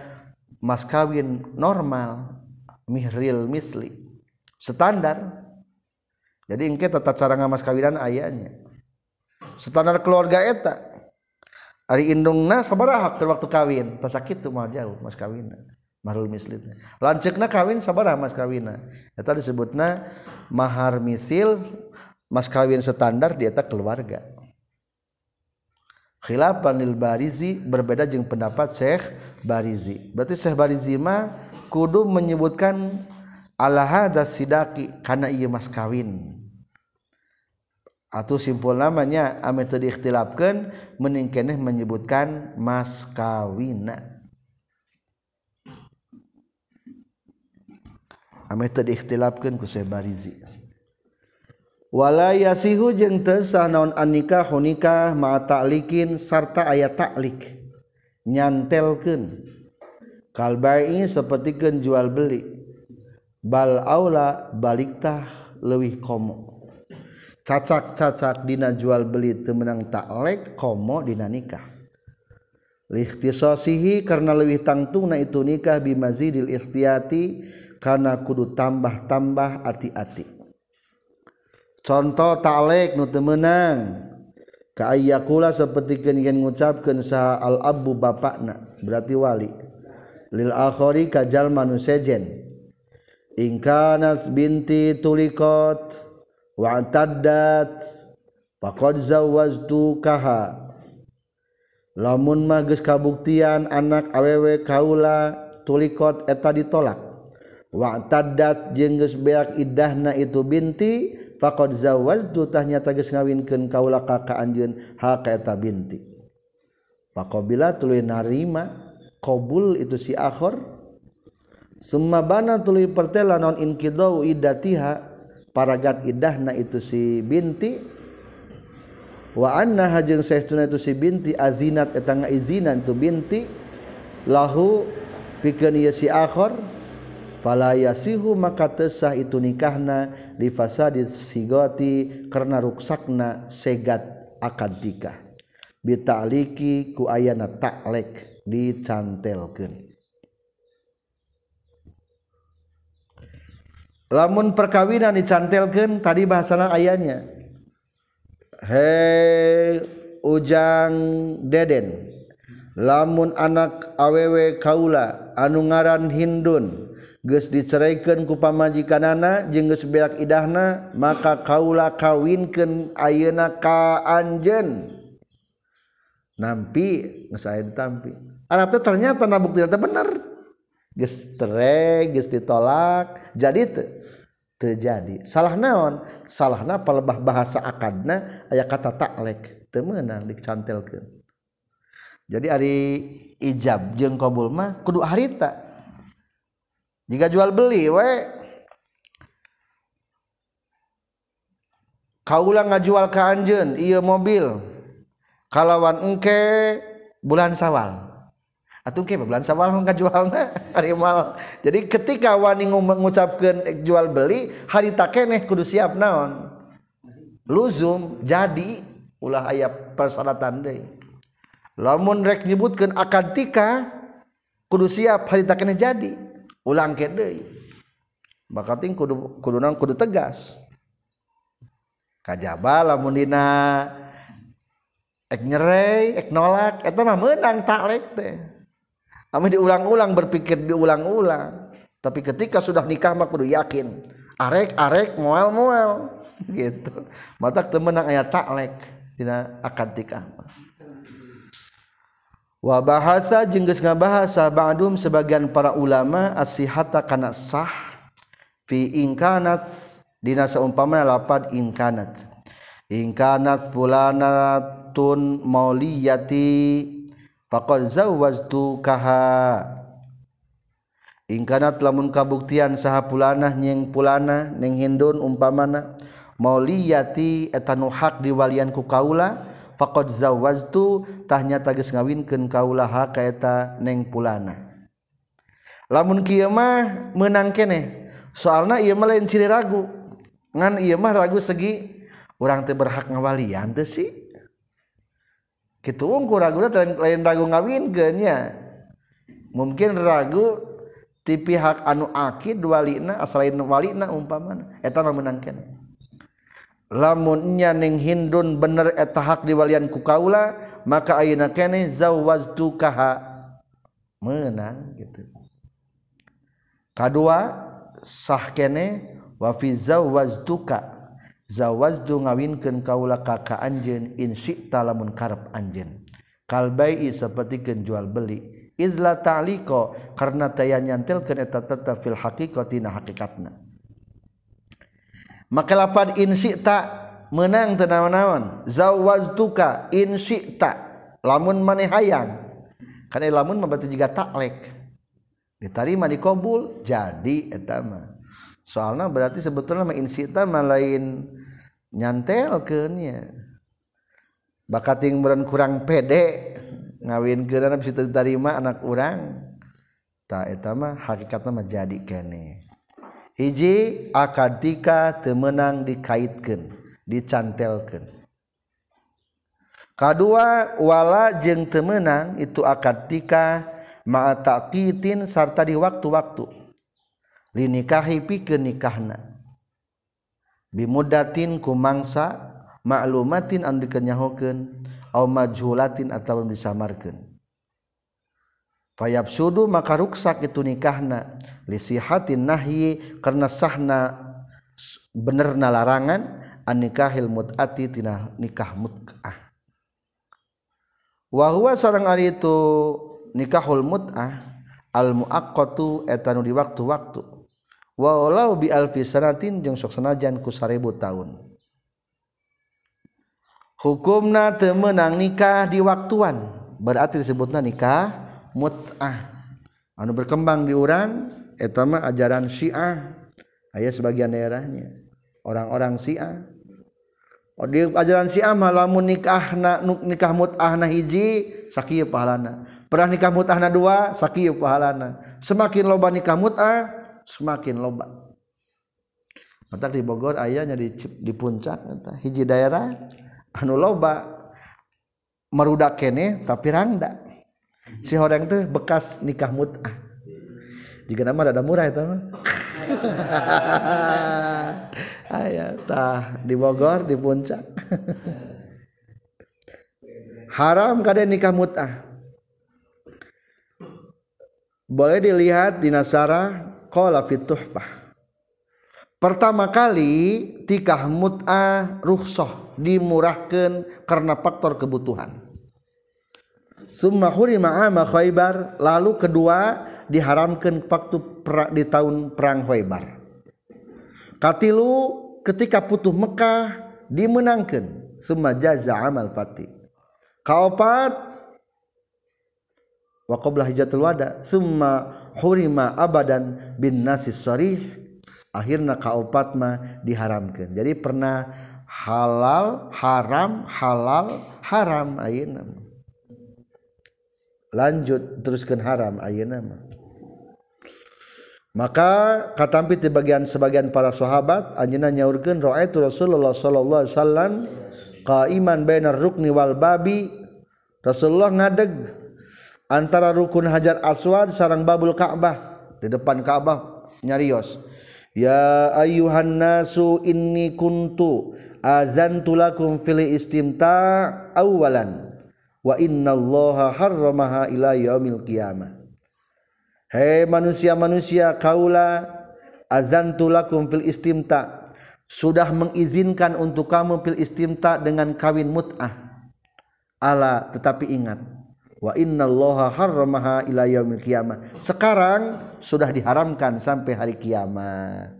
mas kawin normal mihril misli. Standar. Jadi engke tata cara ngamas kawinan ayahnya. Standar keluarga eta. Hari indungna sabaraha waktu kawin. Tak sakit tuh mal jauh mas kawin mahrul mislitnya lancekna kawin sabaraha mas kawina eta disebutna mahar misil mas kawin standar di eta keluarga khilafan lil Barizi berbeda jeung pendapat Syekh Barizi. Berarti Syekh Barizi mah kudu menyebutkan ala hada sidaki karena ieu mas kawin. Atau simpul namanya ame teu diikhtilafkeun keneh menyebutkan mas kawina. Ame teu ku Syekh Barizi. Wala yasihu jeung teu sah naon anikah nikah ma ta'likin sarta aya taklik nyantelkeun. Kal bai'i sapertikeun jual beli. Bal aula baliktah leuwih komo. Cacak-cacak dina jual beli teu meunang taklek komo dina nikah. Lihtisosihi karena leuwih tangtungna itu nikah bimazidil ihtiyati karena kudu tambah-tambah ati-ati contoh talek nu menang kaayakula seperti kengen ngucapkan sah al abu bapakna berarti wali. Lil akhori kajal manusejen ingkanas binti tulikot wa taddat faqad zawwaztu kaha. Lamun mah geus kabuktian anak awewe kaula tulikot eta ditolak. Wa taddat jeung geus beak idahna itu binti faqad zawajtu tahnya nyata ngawinkeun kaula ka ka anjeun ha ka eta binti. Faqabila tuluy narima qabul itu si akhir summa bana tuluy pertela non inqidau iddatiha paragat idahna itu si binti. Wa anna hajeng saestuna itu si binti azinat eta ngaizinan tu binti lahu pikeun ieu si akhir fala yasihu maka tesah itu nikahna li fasadid sigoti karena ruksakna segat akad nikah. Bita'liki ku ayana taklek dicantelkeun. Lamun perkawinan dicantelkeun tadi bahasana ayahnya. Hei ujang deden. Lamun anak awewe kaula anu ngaran hindun geus diceraikan ku pamajikanana jeung geus beak idahna maka kaula kawinkeun ayeuna ka anjeun. Nampi geus aya ditampi arab teh ternyata na bukti teh bener. Geus cerai geus ditolak. Jadi teh terjadi salah naon? Salahna palebah bahasa akadna aya kata taklek teu meunang dicantelkeun. Jadi ari ijab jeung qabul mah kudu harita. Jika jual beli we. Kaulah ngajual ke anjen iya mobil. Kalawan engke bulan sawal. Atau engke bulan sawal ngajual hari mal. Jadi ketika wani mengucapkan jual beli hari takeneh kudu siap naon. Luzum jadi ulah ayat persyaratan deh lamun rek nyebutkan akad tika kudu siap hari takeneh jadi ulang ke deui. Maka ting kudu kudu nang kudu tegas. Kajaba lamun dina ek nyerei ek nolak eta mah meunang taklek teh. Amun diulang-ulang berpikir diulang-ulang. Tapi ketika sudah nikah mah kudu yakin arek arek moal moal gitu. Mata temenang ayat taklek dina akad nikah mah. wa bahasa jengges ngabahasa ba'dum sebagian para ulama asihata kana sah fi ingkanat dina saumpama lapad inkanat ingkanat fulanatun mauliyati faqad zawwaztu kaha. Ingkanat lamun kabuktian saha pulanah nyeng pulana ning hindun umpamana mauliyati eta nu hak diwalian ku kaula faqad zawwaztu tahnya tagis ngawinkeun kaulaha kaeta neng pulana. Lamun kieu mah meunang keneh soalna ieu mah lain ciri ragu. Ngan ieu mah ragu segi urang teh berhak ngawalian teh sih. Kitu unggul ragu lain, lain ragu ngawinkeun nya. Mungkin ragu ti pihak anu akid walina asalain walina umpamana. Eta mah meunang keneh. Lamunnya ning hindun bener eta hak diwalian ku kaula maka ayeuna kene zawwajtukaha menang gitu. Kadua sah kene wa fi zawwajtuka zawwajtu ngawinkeun kaula ka ka anjeun in syi'ta lamun karep anjeun. Kalbai sapertikeun jual beli. Izla ta'liko karena taya nyantilkeun eta tetep fil haqiqatina hakikatna maka lapad insita menang tenawan-nawan zawaztuka insita lamun maneh hayang. Karena lamun mabati juga taklek. Diterima dikobul jadi etama soalnya berarti sebetulnya mah insita malain nyantelkeunnya bakat yang beran kurang pede ngawin geran bisa diterima anak orang tak etama hakikatnya jadi kene. hiji akatika temenang dikaitkan dicantelkan kedua wala jeng temenang itu akatika ma'a taqitin sarta di waktu-waktu. Linikahi pikeun nikahna. Bimudatin ku mangsa ma'lumatin anu dikenyahokeun au majhulatin atawa disamarkeun. Payap sudu maka ruksak itu nikahna. Lisihatin nahyi karena sahna benerna larangan an nikahil mut'ati tina nikah mut'ah. Wa huwa sareng ari itu nikahul mut'ah al muaqqatu etanu di waktu-waktu. Wa walau bi alfi sanatin jeung sok sanajan ku 1000 tahun hukumna temenang nikah di waktuan berarti disebutnya nikah mut'ah. Anu berkembang di urang etama ajaran syiah. Ayah sebagian daerahnya. Orang-orang syiah. Oh, di ajaran syiah malamun nikah na, nikah mut'ah na hiji sakieu pahalana. Pernah nikah mut'ah na dua sakieu pahalana. Semakin loba nikah mut'ah semakin loba. Matak di Bogor ayahnya di, di puncak hiji daerah anu loba. Merudak kene tapi rangda. Si orang tuh bekas nikah mut'ah jika nama ada murah itu mah. Ayah tah di Bogor di puncak. Haram kada nikah mut'ah boleh dilihat di Nasara qala fituhbah pertama kali tikah mut'ah rukhsah dimurahkan karena faktor kebutuhan summa hurima ama khaybar. Lalu kedua diharamkan waktu di tahun perang khaybar. Katilu ketika putuh Mekah dimenangkan. Summa jaza amal fati kaopat wa qabla hijatul wada. Summa hurima abadan bin nasis sarih. Akhirnya kaupatma diharamkan. Jadi pernah halal haram halal haram ayeuna lanjut teruskan haram ayeuna nama maka katampi di bagian sebagian para sahabat anjeunna nyaurkeun raaitu Rasulullah sallallahu alaihi wasallam qaiman bainar rukni wal babi. Rasulullah ngadeg antara rukun Hajar Aswad sarang babul Ka'bah di depan Ka'bah nyarios. Ya ayuhan nasu inni kuntu azantu lakum fil istimta awalan wa innallaha harramaha ila yaumil qiyamah. Hei manusia-manusia kaula azantu lakum fil istimta. Sudah mengizinkan untuk kamu fil istimta dengan kawin mut'ah. Ala tetapi ingat. Wa innallaha harramaha ila yaumil qiyamah. Sekarang sudah diharamkan sampai hari kiamat.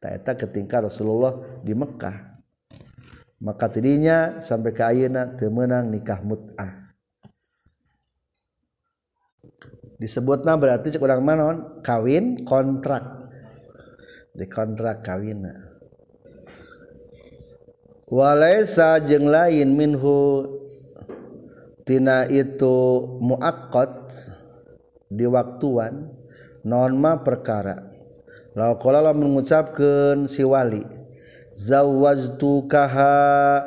Eta ketika Rasulullah di Mekah. Maka tidinya sampai ke ayeuna teu meunang nikah mut'ah disebutna berarti cek urang manon kawin kontrak. Di kontrak kawinna walaisa jeung lain minhu tina itu muakkad di waktuan norma perkara. La qala mengucapkeun si wali zawwajtukaha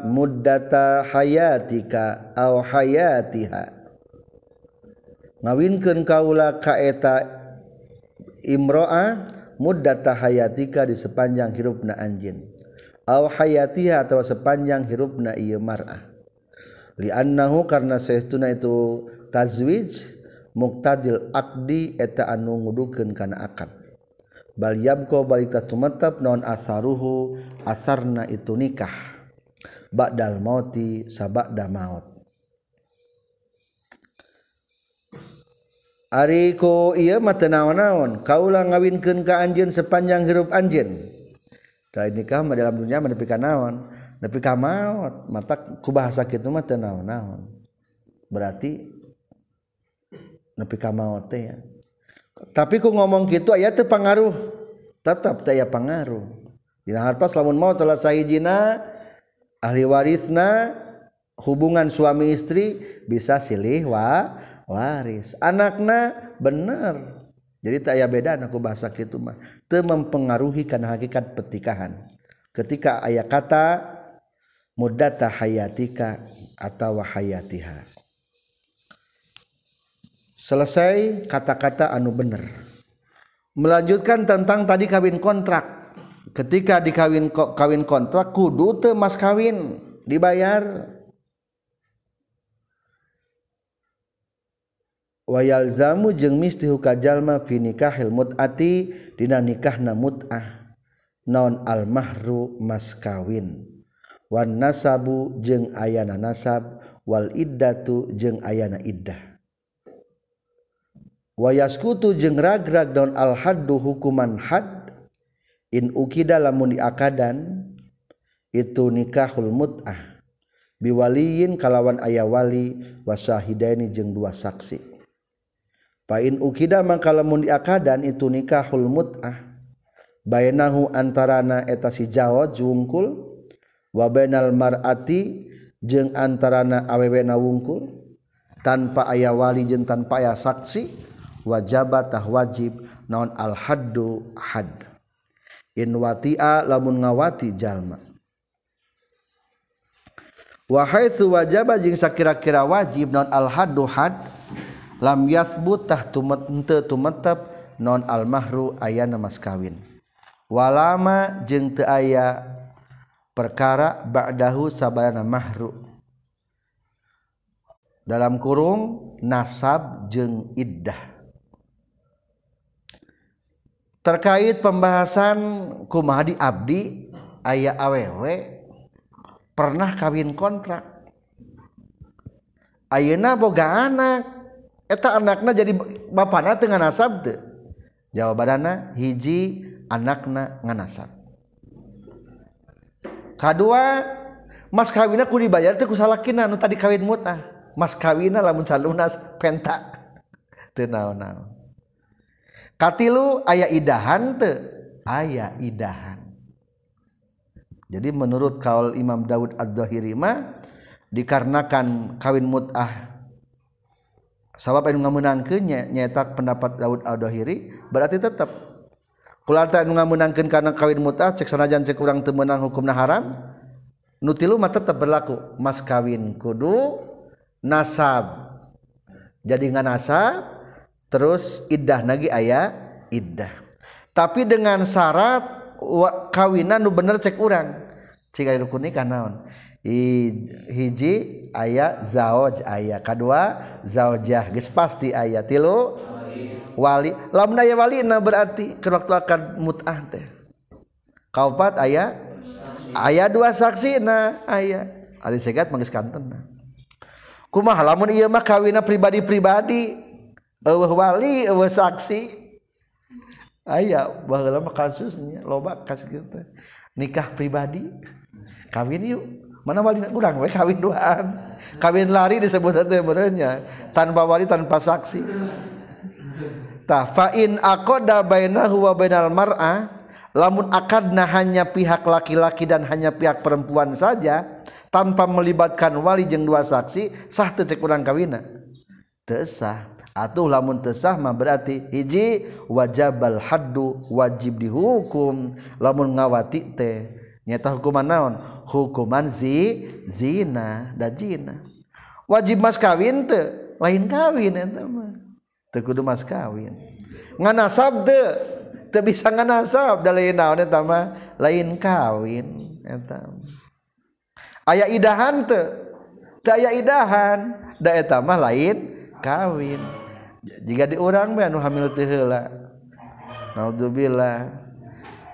muddata hayatika aw hayatiha ngawinkeun kaula kaeta imroa muddata hayatika di sepanjang hirupna anjin aw hayatiha atau sepanjang hirupna ieu mar'ah li annahu karna saestuna itu tazwij muktadil akdi eta anu ngudukeun kana akad. Bal yabqa balita tumatap non asaruhu asarna itu nikah. Ba'dal mauti sabada maut. Ariko iya mata naon-naon kaulah ngawinkeun ka anjeun sepanjang hirup anjeun. Da nikah mah dalam dunia mah nepi ka naon? Nepi ka maut. Mata ku bahasa kitu mah teu naon-naon. Berarti nepi ka maut teh ya. Tapi ku ngomong kitu aya teu pangaruh. Tetap teh aya pangaruh. Dina hartos lamun maut salah sahijina ahli warisna hubungan suami istri bisa silih wa waris. Anaknya bener jadi tak aya beda aku bahasa gitu mah. Te mempengaruhi karena hakikat petikahan. Ketika ayat kata mudata hayatika atau hayatiha. Selesai kata-kata anu bener. Melanjutkan tentang tadi kawin kontrak. Ketika dikawin kawin kontrak kudu te mas kawin dibayar wayal zamu jeung misti hukajallma fi nikahil mut'ati dina nikahna mut'ah. Naon al mahru mas kawin. Wan nasabu jeung ayana nasab wal iddatu jeung ayana iddah. Wayaskutu jeung ragrag daun al haddu hukuman had in ukida lamun diakadan itu nikahul mut'ah. Biwaliyin kalawan aya wali wasahidaini jeung dua saksi Pain ukida mangka lamun diakadan itu nikahul mut'ah. Bainahu antarana eta si jawa jungkul wa bainal mar'ati jeung antarana awewena wungkul. Tanpa aya wali jeung tanpa aya saksi wajabatah wajib naon al haddu had. In watia lamun ngawati jalma. Wa haitsu wajaba jeung sakira-kira wajib naon al haddu had lam yasbutah tumete tumetep non almahru ayana mas kawin. Walama jeung teu aya perkara ba'dahu sabana mahru. Dalam kurung nasab jeung iddah. Terkait pembahasan kumaha di abdi aya awewe pernah kawin kontrak. Ayeuna boga anak eta anakna jadi bapana tengah nasab teu. Jawabanana hiji anakna nganasab. Kedua mas kawina ku dibayar teh ku salakina nu tadi kawin mutah mas kawina lamun salunas penta. Teu naon-naon. Katilu aya idahan teu. Aya idahan. Jadi menurut kaul Imam Daud Ad-Dhahiri dikarenakan kawin mut'ah sabab anu ngameunangkeunnya nyetak pendapat Daud Al-Dhahiri berarti tetap kulanta anu ngamenangkeun kana kawin mutah cek sanajan cek urang teu meunang hukumna haram nu tilu mah tetap berlaku. Mas kawin kudu nasab. Jadi nganasab terus iddah nagi aya iddah. Tapi dengan syarat kawinan nu bener cek urang. Cik rukun nikah naon? I, hiji ayat zaoj ayat kedua zaujah geus pasti ayat tilu wali. Lamun aya walina berarti kelak-kelakan mut'ah teh. Kaopat ayat ayat dua saksi na ayat ari segat manggeus kanten kumaha lamun ieu mah kawina pribadi-pribadi? Eueuh wali eueuh saksi. Aya baheula mah kasusnya loba kasus kita nikah pribadi. Kawin yuk. Mana wali kurang we kawin duaan. Kawin lari disebut teh benernya tanpa wali tanpa saksi. Tah fa in aqada bainahu wa bainal mar'a lamun akadna hanya pihak laki-laki dan hanya pihak perempuan saja tanpa melibatkan wali jeung dua saksi sah teu cek urang kawina teu sah. Atuh lamun teu sah mah berarti hiji wajabal haddu wajib dihukum. Lamun ngawati teh nyata hukuman naon? Hukuman zi zina da zina wajib mas kawin teu lain kawin eta mah. Teu kudu mas kawin. Nganasab teu teu bisa nganasab da lain naon eta mah? Lain kawin eta aya idahan teu teu aya idahan da eta mah lain kawin. Jika diurang mah nu hamil teu heula naudzubillah.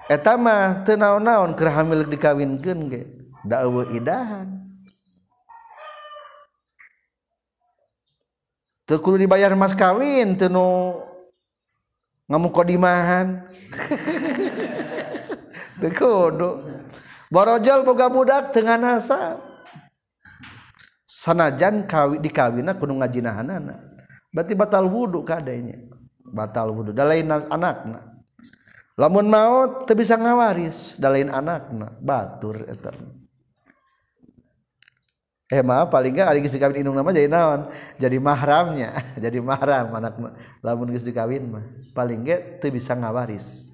etama tenaon-naon kerah hamil dikawinkan ge? Dakwa idahan. Tekulu dibayar mas kawin tenu ngamuk kodimahan tekudu borojol boga budak tengah nasab sanajan kawi dikawina kudu ngajinahanana. Berarti batal wudhu kadanya batal wudhu da lain anakna. lamun maut teu bisa ngawaris da lain anakna batur eta. Eh maaf paling enggak ari geus dikawin indung nama jadi naon? Jadi mahramnya jadi mahram anakna. Lamun geus dikawin mah paling enggak teu bisa ngawaris.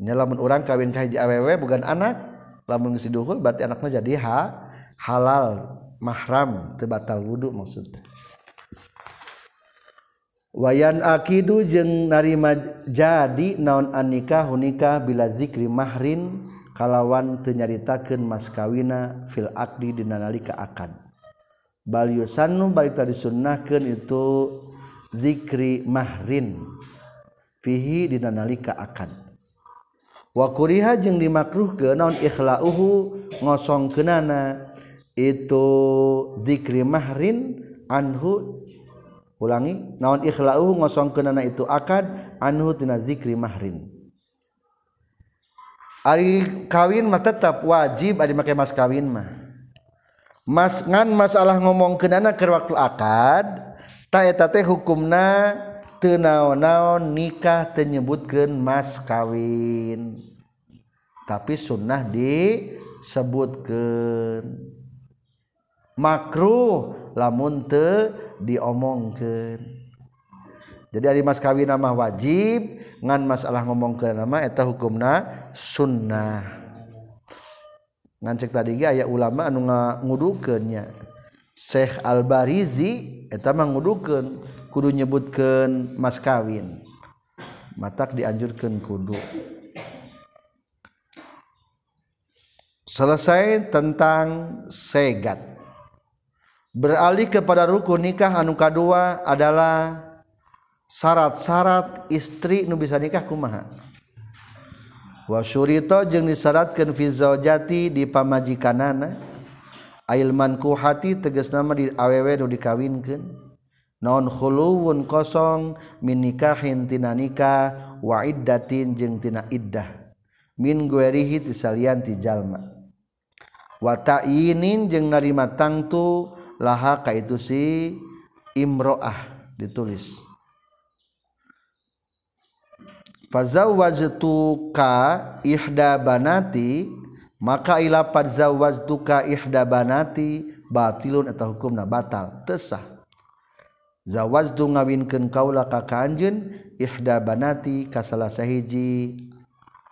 Nya lamun urang kawin ka hiji awewe bukan anak lamun geus diduhul berarti anaknya jadi ha halal mahram teu batal wudu maksudnya. wayan akidu jeung narima jadi naon anikah hunikah bila zikri mahrin kalawan tenyaritakeun mas kawina fil akdi dina nalika akad. Bal yusannu balik tadi sunnahkeun itu zikri mahrin fihi dina nalika akad. Wa kuriha jeung dimakruhkeun naon ikhlauhu ngosongkeunana itu zikri mahrin anhu ulangi naon ikhla'uhu ngosongkeunana itu akad anhu tina zikri mahrin. Ari kawin mah tetap wajib ari make mas kawin mah. Mas ngan masalah ngomong ngomongkeunana ke waktu akad tak eta teh hukumna teu naon-naon nikah teu nyebutkeun mas kawin. Tapi sunnah disebutkeun. makruh lamun teu diomongkeun. Jadi ari mas kawin nama wajib ngan masalah ngomong ke nama eta hukumna sunnah. Ngan cek tadi ge aya ulama anu ngagudukeun nya Syekh Al-Barizi eta mah ngudukeun kudu nyebutkeun mas kawin. Matak dianjurkeun kudu. Selesai tentang segat. beralih kepada rukun nikah anu kadua adalah syarat-syarat istri nu bisa nikah kumaha? Wa syurita jeung disyaratkeun fi zaujati di pamajikanana. Ailman kuhati tegas nama di awewe nu dikawinkeun. Non khuluwun kosong min nikahin tina nikah wa iddatin jeung tina iddah. Min guerihi tisalian ti jalma. Wa ta'yinin jeung narima tangtu laha ka itu si imro'ah ditulis. Fazawwajtuka ihda banati maka ila fazawwajtuka ihda banati batilun atau hukumna batal tesah zawajtu ngawinkeun kaula ka kanjeun ihda banati ka salah sahiji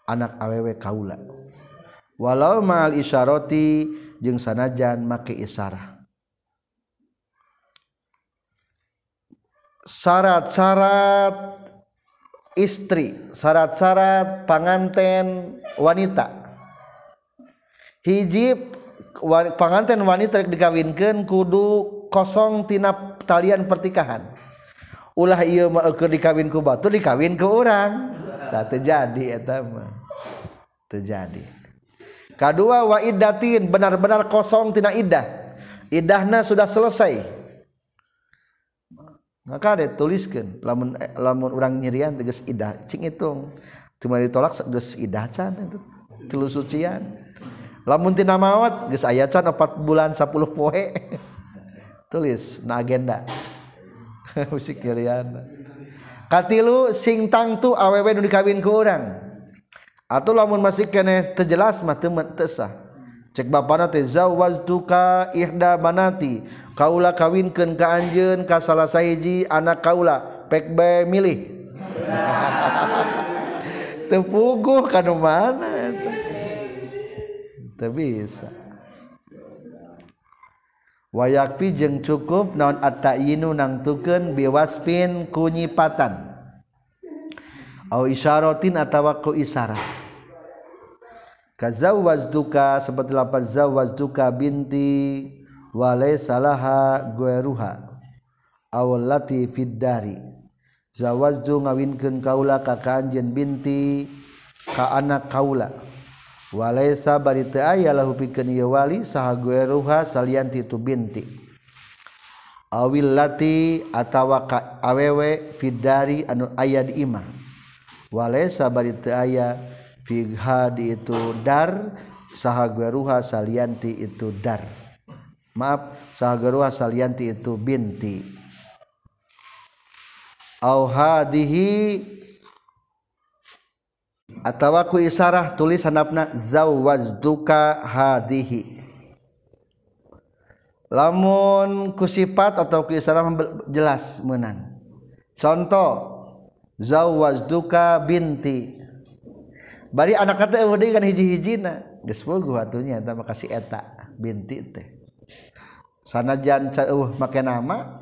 anak awewe kaula. Walau ma'al isyarati jeung sanajan make isyarah syarat-syarat istri syarat-syarat panganten wanita. Hijib panganten wanita dikawinkan kudu kosong tina talian pertikahan ulah iya ke dikawin ku batu dikawin ke orang tak terjadi eta mah. Terjadi kedua wa iddatin benar-benar kosong tina iddah. Iddahna sudah selesai. maka ada tuliskan lamun eh, lamun orang nyirian tegas idah cing hitung cuma ditolak tegas idah can itu tilu sucian lamun tina mawat geus aya can 4 bulan 10 poe. Tulis na agenda. Musik nyirian. Katilu sing tangtu awewe nu dikawin ku urang. Atau lamun masih kene terjelas mah teu sah. cek bapana teh zawwaztuka ihda banati. Kaula kawinkeun ka anjeun ka salah sahiji anak kaula. Pek bae milih. Teu puguh kana mana teu bisa. Wayakpi jeung cukup naon at-ta'yinu nangtukeun biwaspin kunyipatan. Au isyaratin atawa ku isyarat kazawwaztuka seperti lafaz zawwaztuka binti walai salaha gueruha. Aw lati fid dari. Zawazdu ngawinkeun kaula ka kanjeun binti ka anak kaula. Walaysa bari teu aya lahu pikeun ieu wali saha gueruha salianti tu binti. Awil lati atawa ka awewe fid dari anu aya di imah. Walaysa bari teu aya fi di itu dar saha gueruha salianti itu dar. Maaf sahagarwa salianti itu binti. Au hadihi atawa ku isarah tulis hanapna zawwajtuka hadihi. Lamun ku sifat atau ku isarah jelas menang. Contoh zawwajtuka binti bari anak kata eueuh kan hiji-hijina. Geus bogoh atunya eta mah kasih eta binti teh. Sanajan eueuh make nama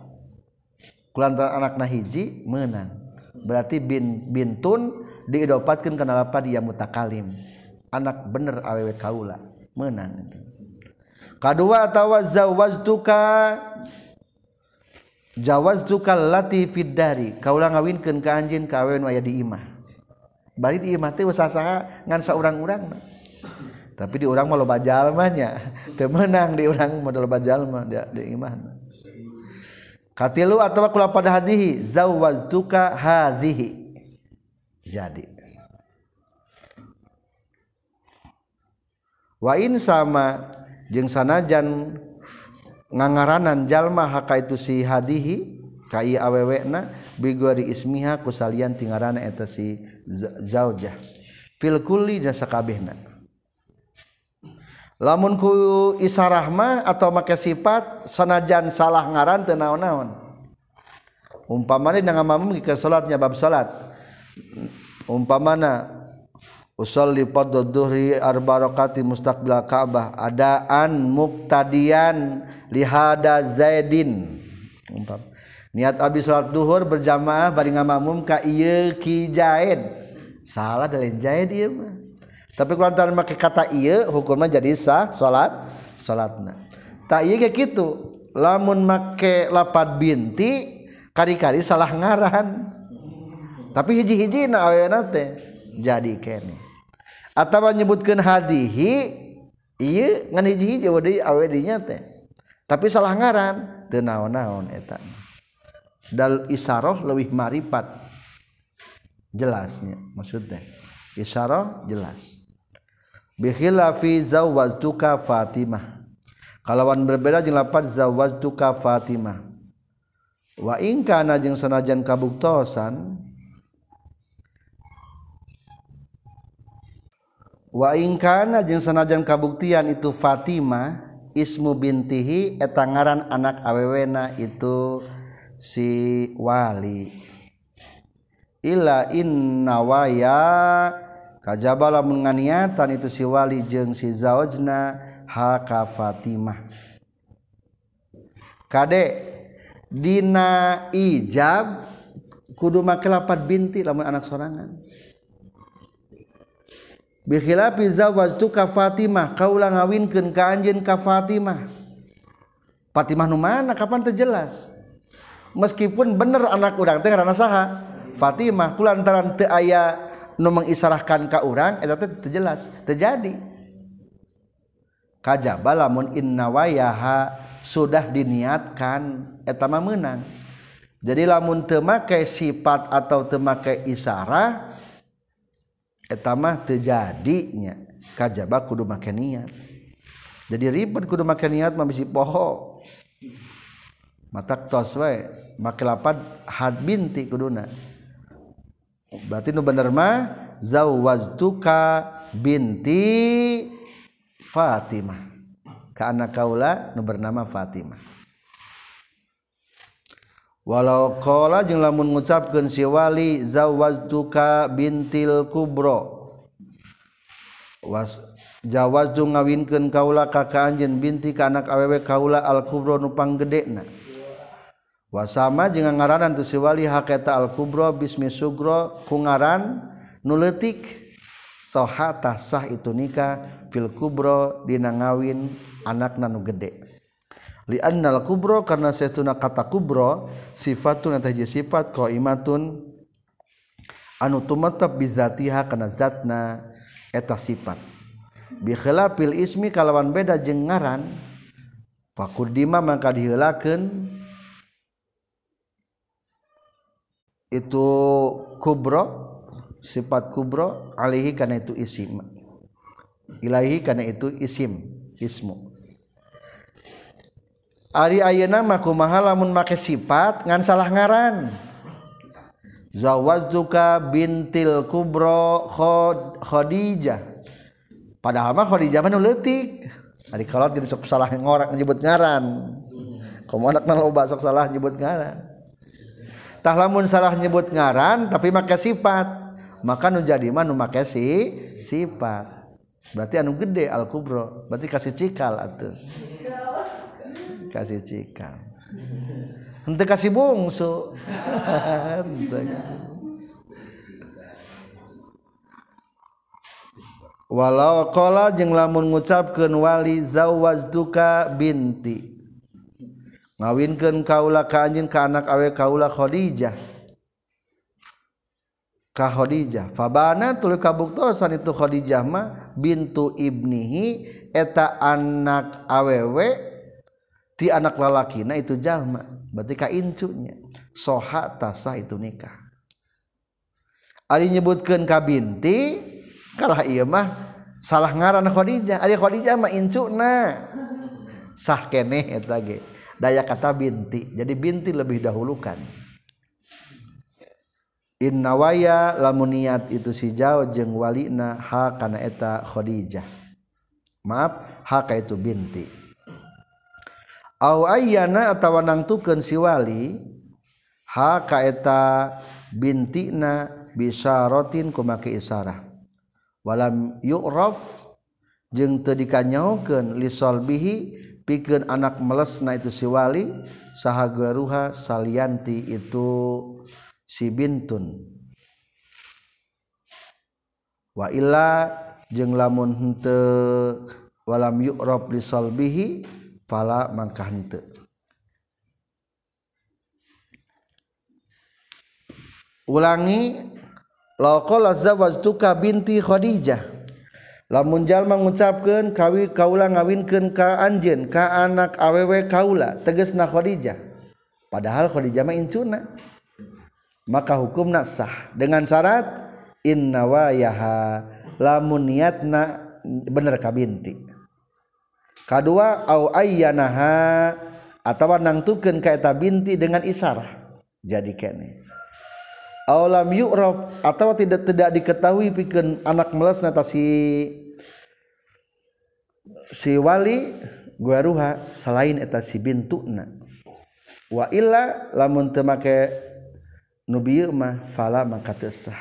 kulantaran anakna hiji menang berarti bin bintun diidopatkeun kana lapad dia mutakalim. Anak bener awewe kaula menang itu. Kadua atawa zawaztuka jawaztuka lati fid dari. Kaula ngawinkeun ka anjeun ka awewe aya di imah. Bari di imah teh usaha ngan saurang-urang tapi di orang mau loba jalmanya temenang di orang mau loba jalma di, di iman katilu atau kula pada hadihi zawwajtuka hadhihi jadi. Wa in sama jeung sanajan ngangaranan jalma haka itu si hadihi kai awewe na bigori ismiha kusalian tingarana eta si zaujah. Fil kulli dan sakabehna lamun ku isarah mah atau make sifat sanajan salah ngaran teu naon-naon. Umpamana dengan mamum ke salatnya bab salat. Umpamana usolli pada duhri arba rakaati mustaqbil ka'bah adaan muktadian lihada zaidin. Umpamana niat abis salat duhur berjamaah bari ngamamum ka ieu ki jaid salah dari jaid ieu mah. Tapi kulantaran make kata ieu hukumna jadi sah salat salatna tak ieu ge kitu. Lamun make lapat binti kari-kari salah ngaran tapi hiji-hiji na aweuna teh jadi kene. Atau menyebutkan hadihi iya ngan hiji-hiji we deui awe teh. Tapi salah ngaran teu naon-naon eta. mah dal isaroh lebih maripat. Jelasnya maksudnya. Isaroh jelas. Bikhilafi zawwajtuka Fatimah. Kalawan berbeda jeung lafaz zawwajtuka Fatimah. Wa in kana jeung sanajan kabuktosan wa in kana jeung sanajan kabuktian itu Fatimah ismu bintihi eta ngaran anak awewena itu si siwali Ila innawaya kajabala menganiatan itu si wali jeung si zaojna haka Fatimah. Kade Dina ijab kudu make lapat binti lamun anak sorangan. Bikhilafi zawaj tu ka Fatimah kaulah ngawinkeun ka anjeun ka Fatimah. Fatimah nu mana kapan terjelas meskipun bener anak urang teh karena saha. Fatimah kulantaran teu aya nu mengisarahkan ka urang eta teh terjelas terjadi kajaba lamun inna wayaha sudah diniatkan eta mah meunang. Jadi lamun teu make sifat atau teu make isarah eta mah terjadinya kajaba kudu make niat. Jadi ribet kudu make niat mah bisi poho. Matak tos wae make lapad had binti kuduna. Berarti nu bener mah zawwajtuka binti Fatimah. Ka anak kaula nu bernama Fatimah. Walau qala jeung lamun ngucapkeun si wali zawwajtuka bintil kubro. Was Jawa ngawinken kaula kaka anjen binti ke anak awewe kaula Al-kubro nupang gedekna wasama jeung ngaranan tu siwali haketa al kubro bismi sugro ku ngaran nuletik soha sah itu nikah fil kubro dina ngawin anak nanu gede. Li annal kubro karena setuna kata kubro sifatun eta sifat qaimatun. Anu tumatab bizatiha kana zatna eta sifat. Bi khilafil ismi kalawan beda jeung ngaran. Fakudima mangka diheulakeun itu kubro sifat kubro alihi karena itu isim. Ilahi karena itu isim ismu. Ari ayeuna mah kumaha lamun make sifat ngan salah ngaran. Zawazzuka bintil kubro Khadijah. Padahal mah Khadijah mah leutik. Ari kalau jadi sok salah ngorang nyebut ngaran. Komo anak loba sok salah nyebut ngaran tah lamun salah nyebut ngaran tapi make sifat. Maka nu jadi mah nu make si sifat. Berarti anu gede al kubro berarti kasih cikal atuh. Kasih cikal. Ente kasih bungsu. Walau kola jeng lamun ngucapkan wali zawazduka binti. ngawinkan kaula ka anjin ka anak awe kaula Khadijah. Ka Khadijah. Fabana tu kabuktosan itu Khdijah mah bintu ibnihi eta anak awewe ti anak lalaki nah itu jalma. Berarti ka incunya. Soha tasah itu nikah. Ali nyebutkan ka binti kalah iya mah salah ngaran Khadijah. Ali Khadijah mah incuna. Sah keneh eta ge. daya kata binti. Jadi binti lebih dahulukan. Innawaya lamuniat itu si jauh jeng walina ha kana eta khadijah. Maaf ha ka itu binti. Au ayyana atawa nangtukeun si wali ha ka eta bintina bisa bisyaratin kumake isarah. Walam yu'raf jeung teu dikanyaokeun lisolbihi pikeun anak melesna itu si wali saha garuha salianti itu si bintun. Wa illa jeung lamun henteu walam yu'rab li salbihi fala mangka henteu. Ulangi laqala zawajtuka binti khadijah lamun jalma ngucapkeun kawi kaula ngawinkeun ka anjeun ka anak awewe kaula tegasna khadijah. Padahal khadijah mah incuna. Maka hukum nasah dengan syarat innawayaha lamun niatna bener kabinti kedua au ayyanaha atau nangtukeun ka eta binti dengan isarah. Jadi kene au lam yu'raf atau tidak tidak diketahui pikeun anak meles nata si si wali guaruha selain eta si bintuna. Wa illa lamun teu make nubi mah fala maka tesah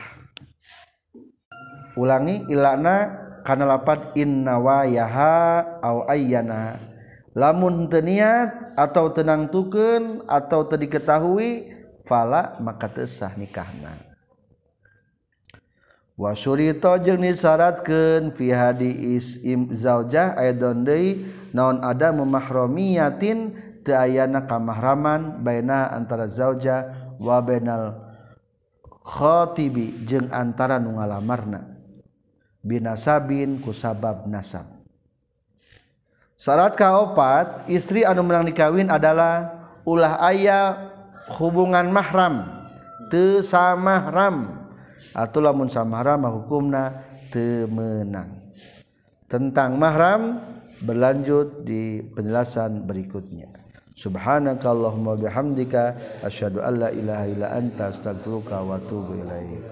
ulangi ilana kana lapat innawayaha au ayyana. Lamun teu niat atau tenang tukeun atau teu diketahui fala maka tesah nikahna. Wa syurita jeung disyaratkeun fi hadi isim zaujah aidon deui naon ada memahromiyatin teu ayana kamahraman baina antara zaujah wa bainal khotibi jeung antara nu ngalamarna. Binasabin ku sabab nasab. Syarat kaopat istri anu menang dikawin adalah ulah ayah hubungan mahram. Tesamahram. Atau lamun samahram hukumna temenang. Tentang mahram berlanjut di penjelasan berikutnya. Subhanakallahumma bihamdika asyhadu an la ilaha illa anta astaghfiruka wa atubu ilaik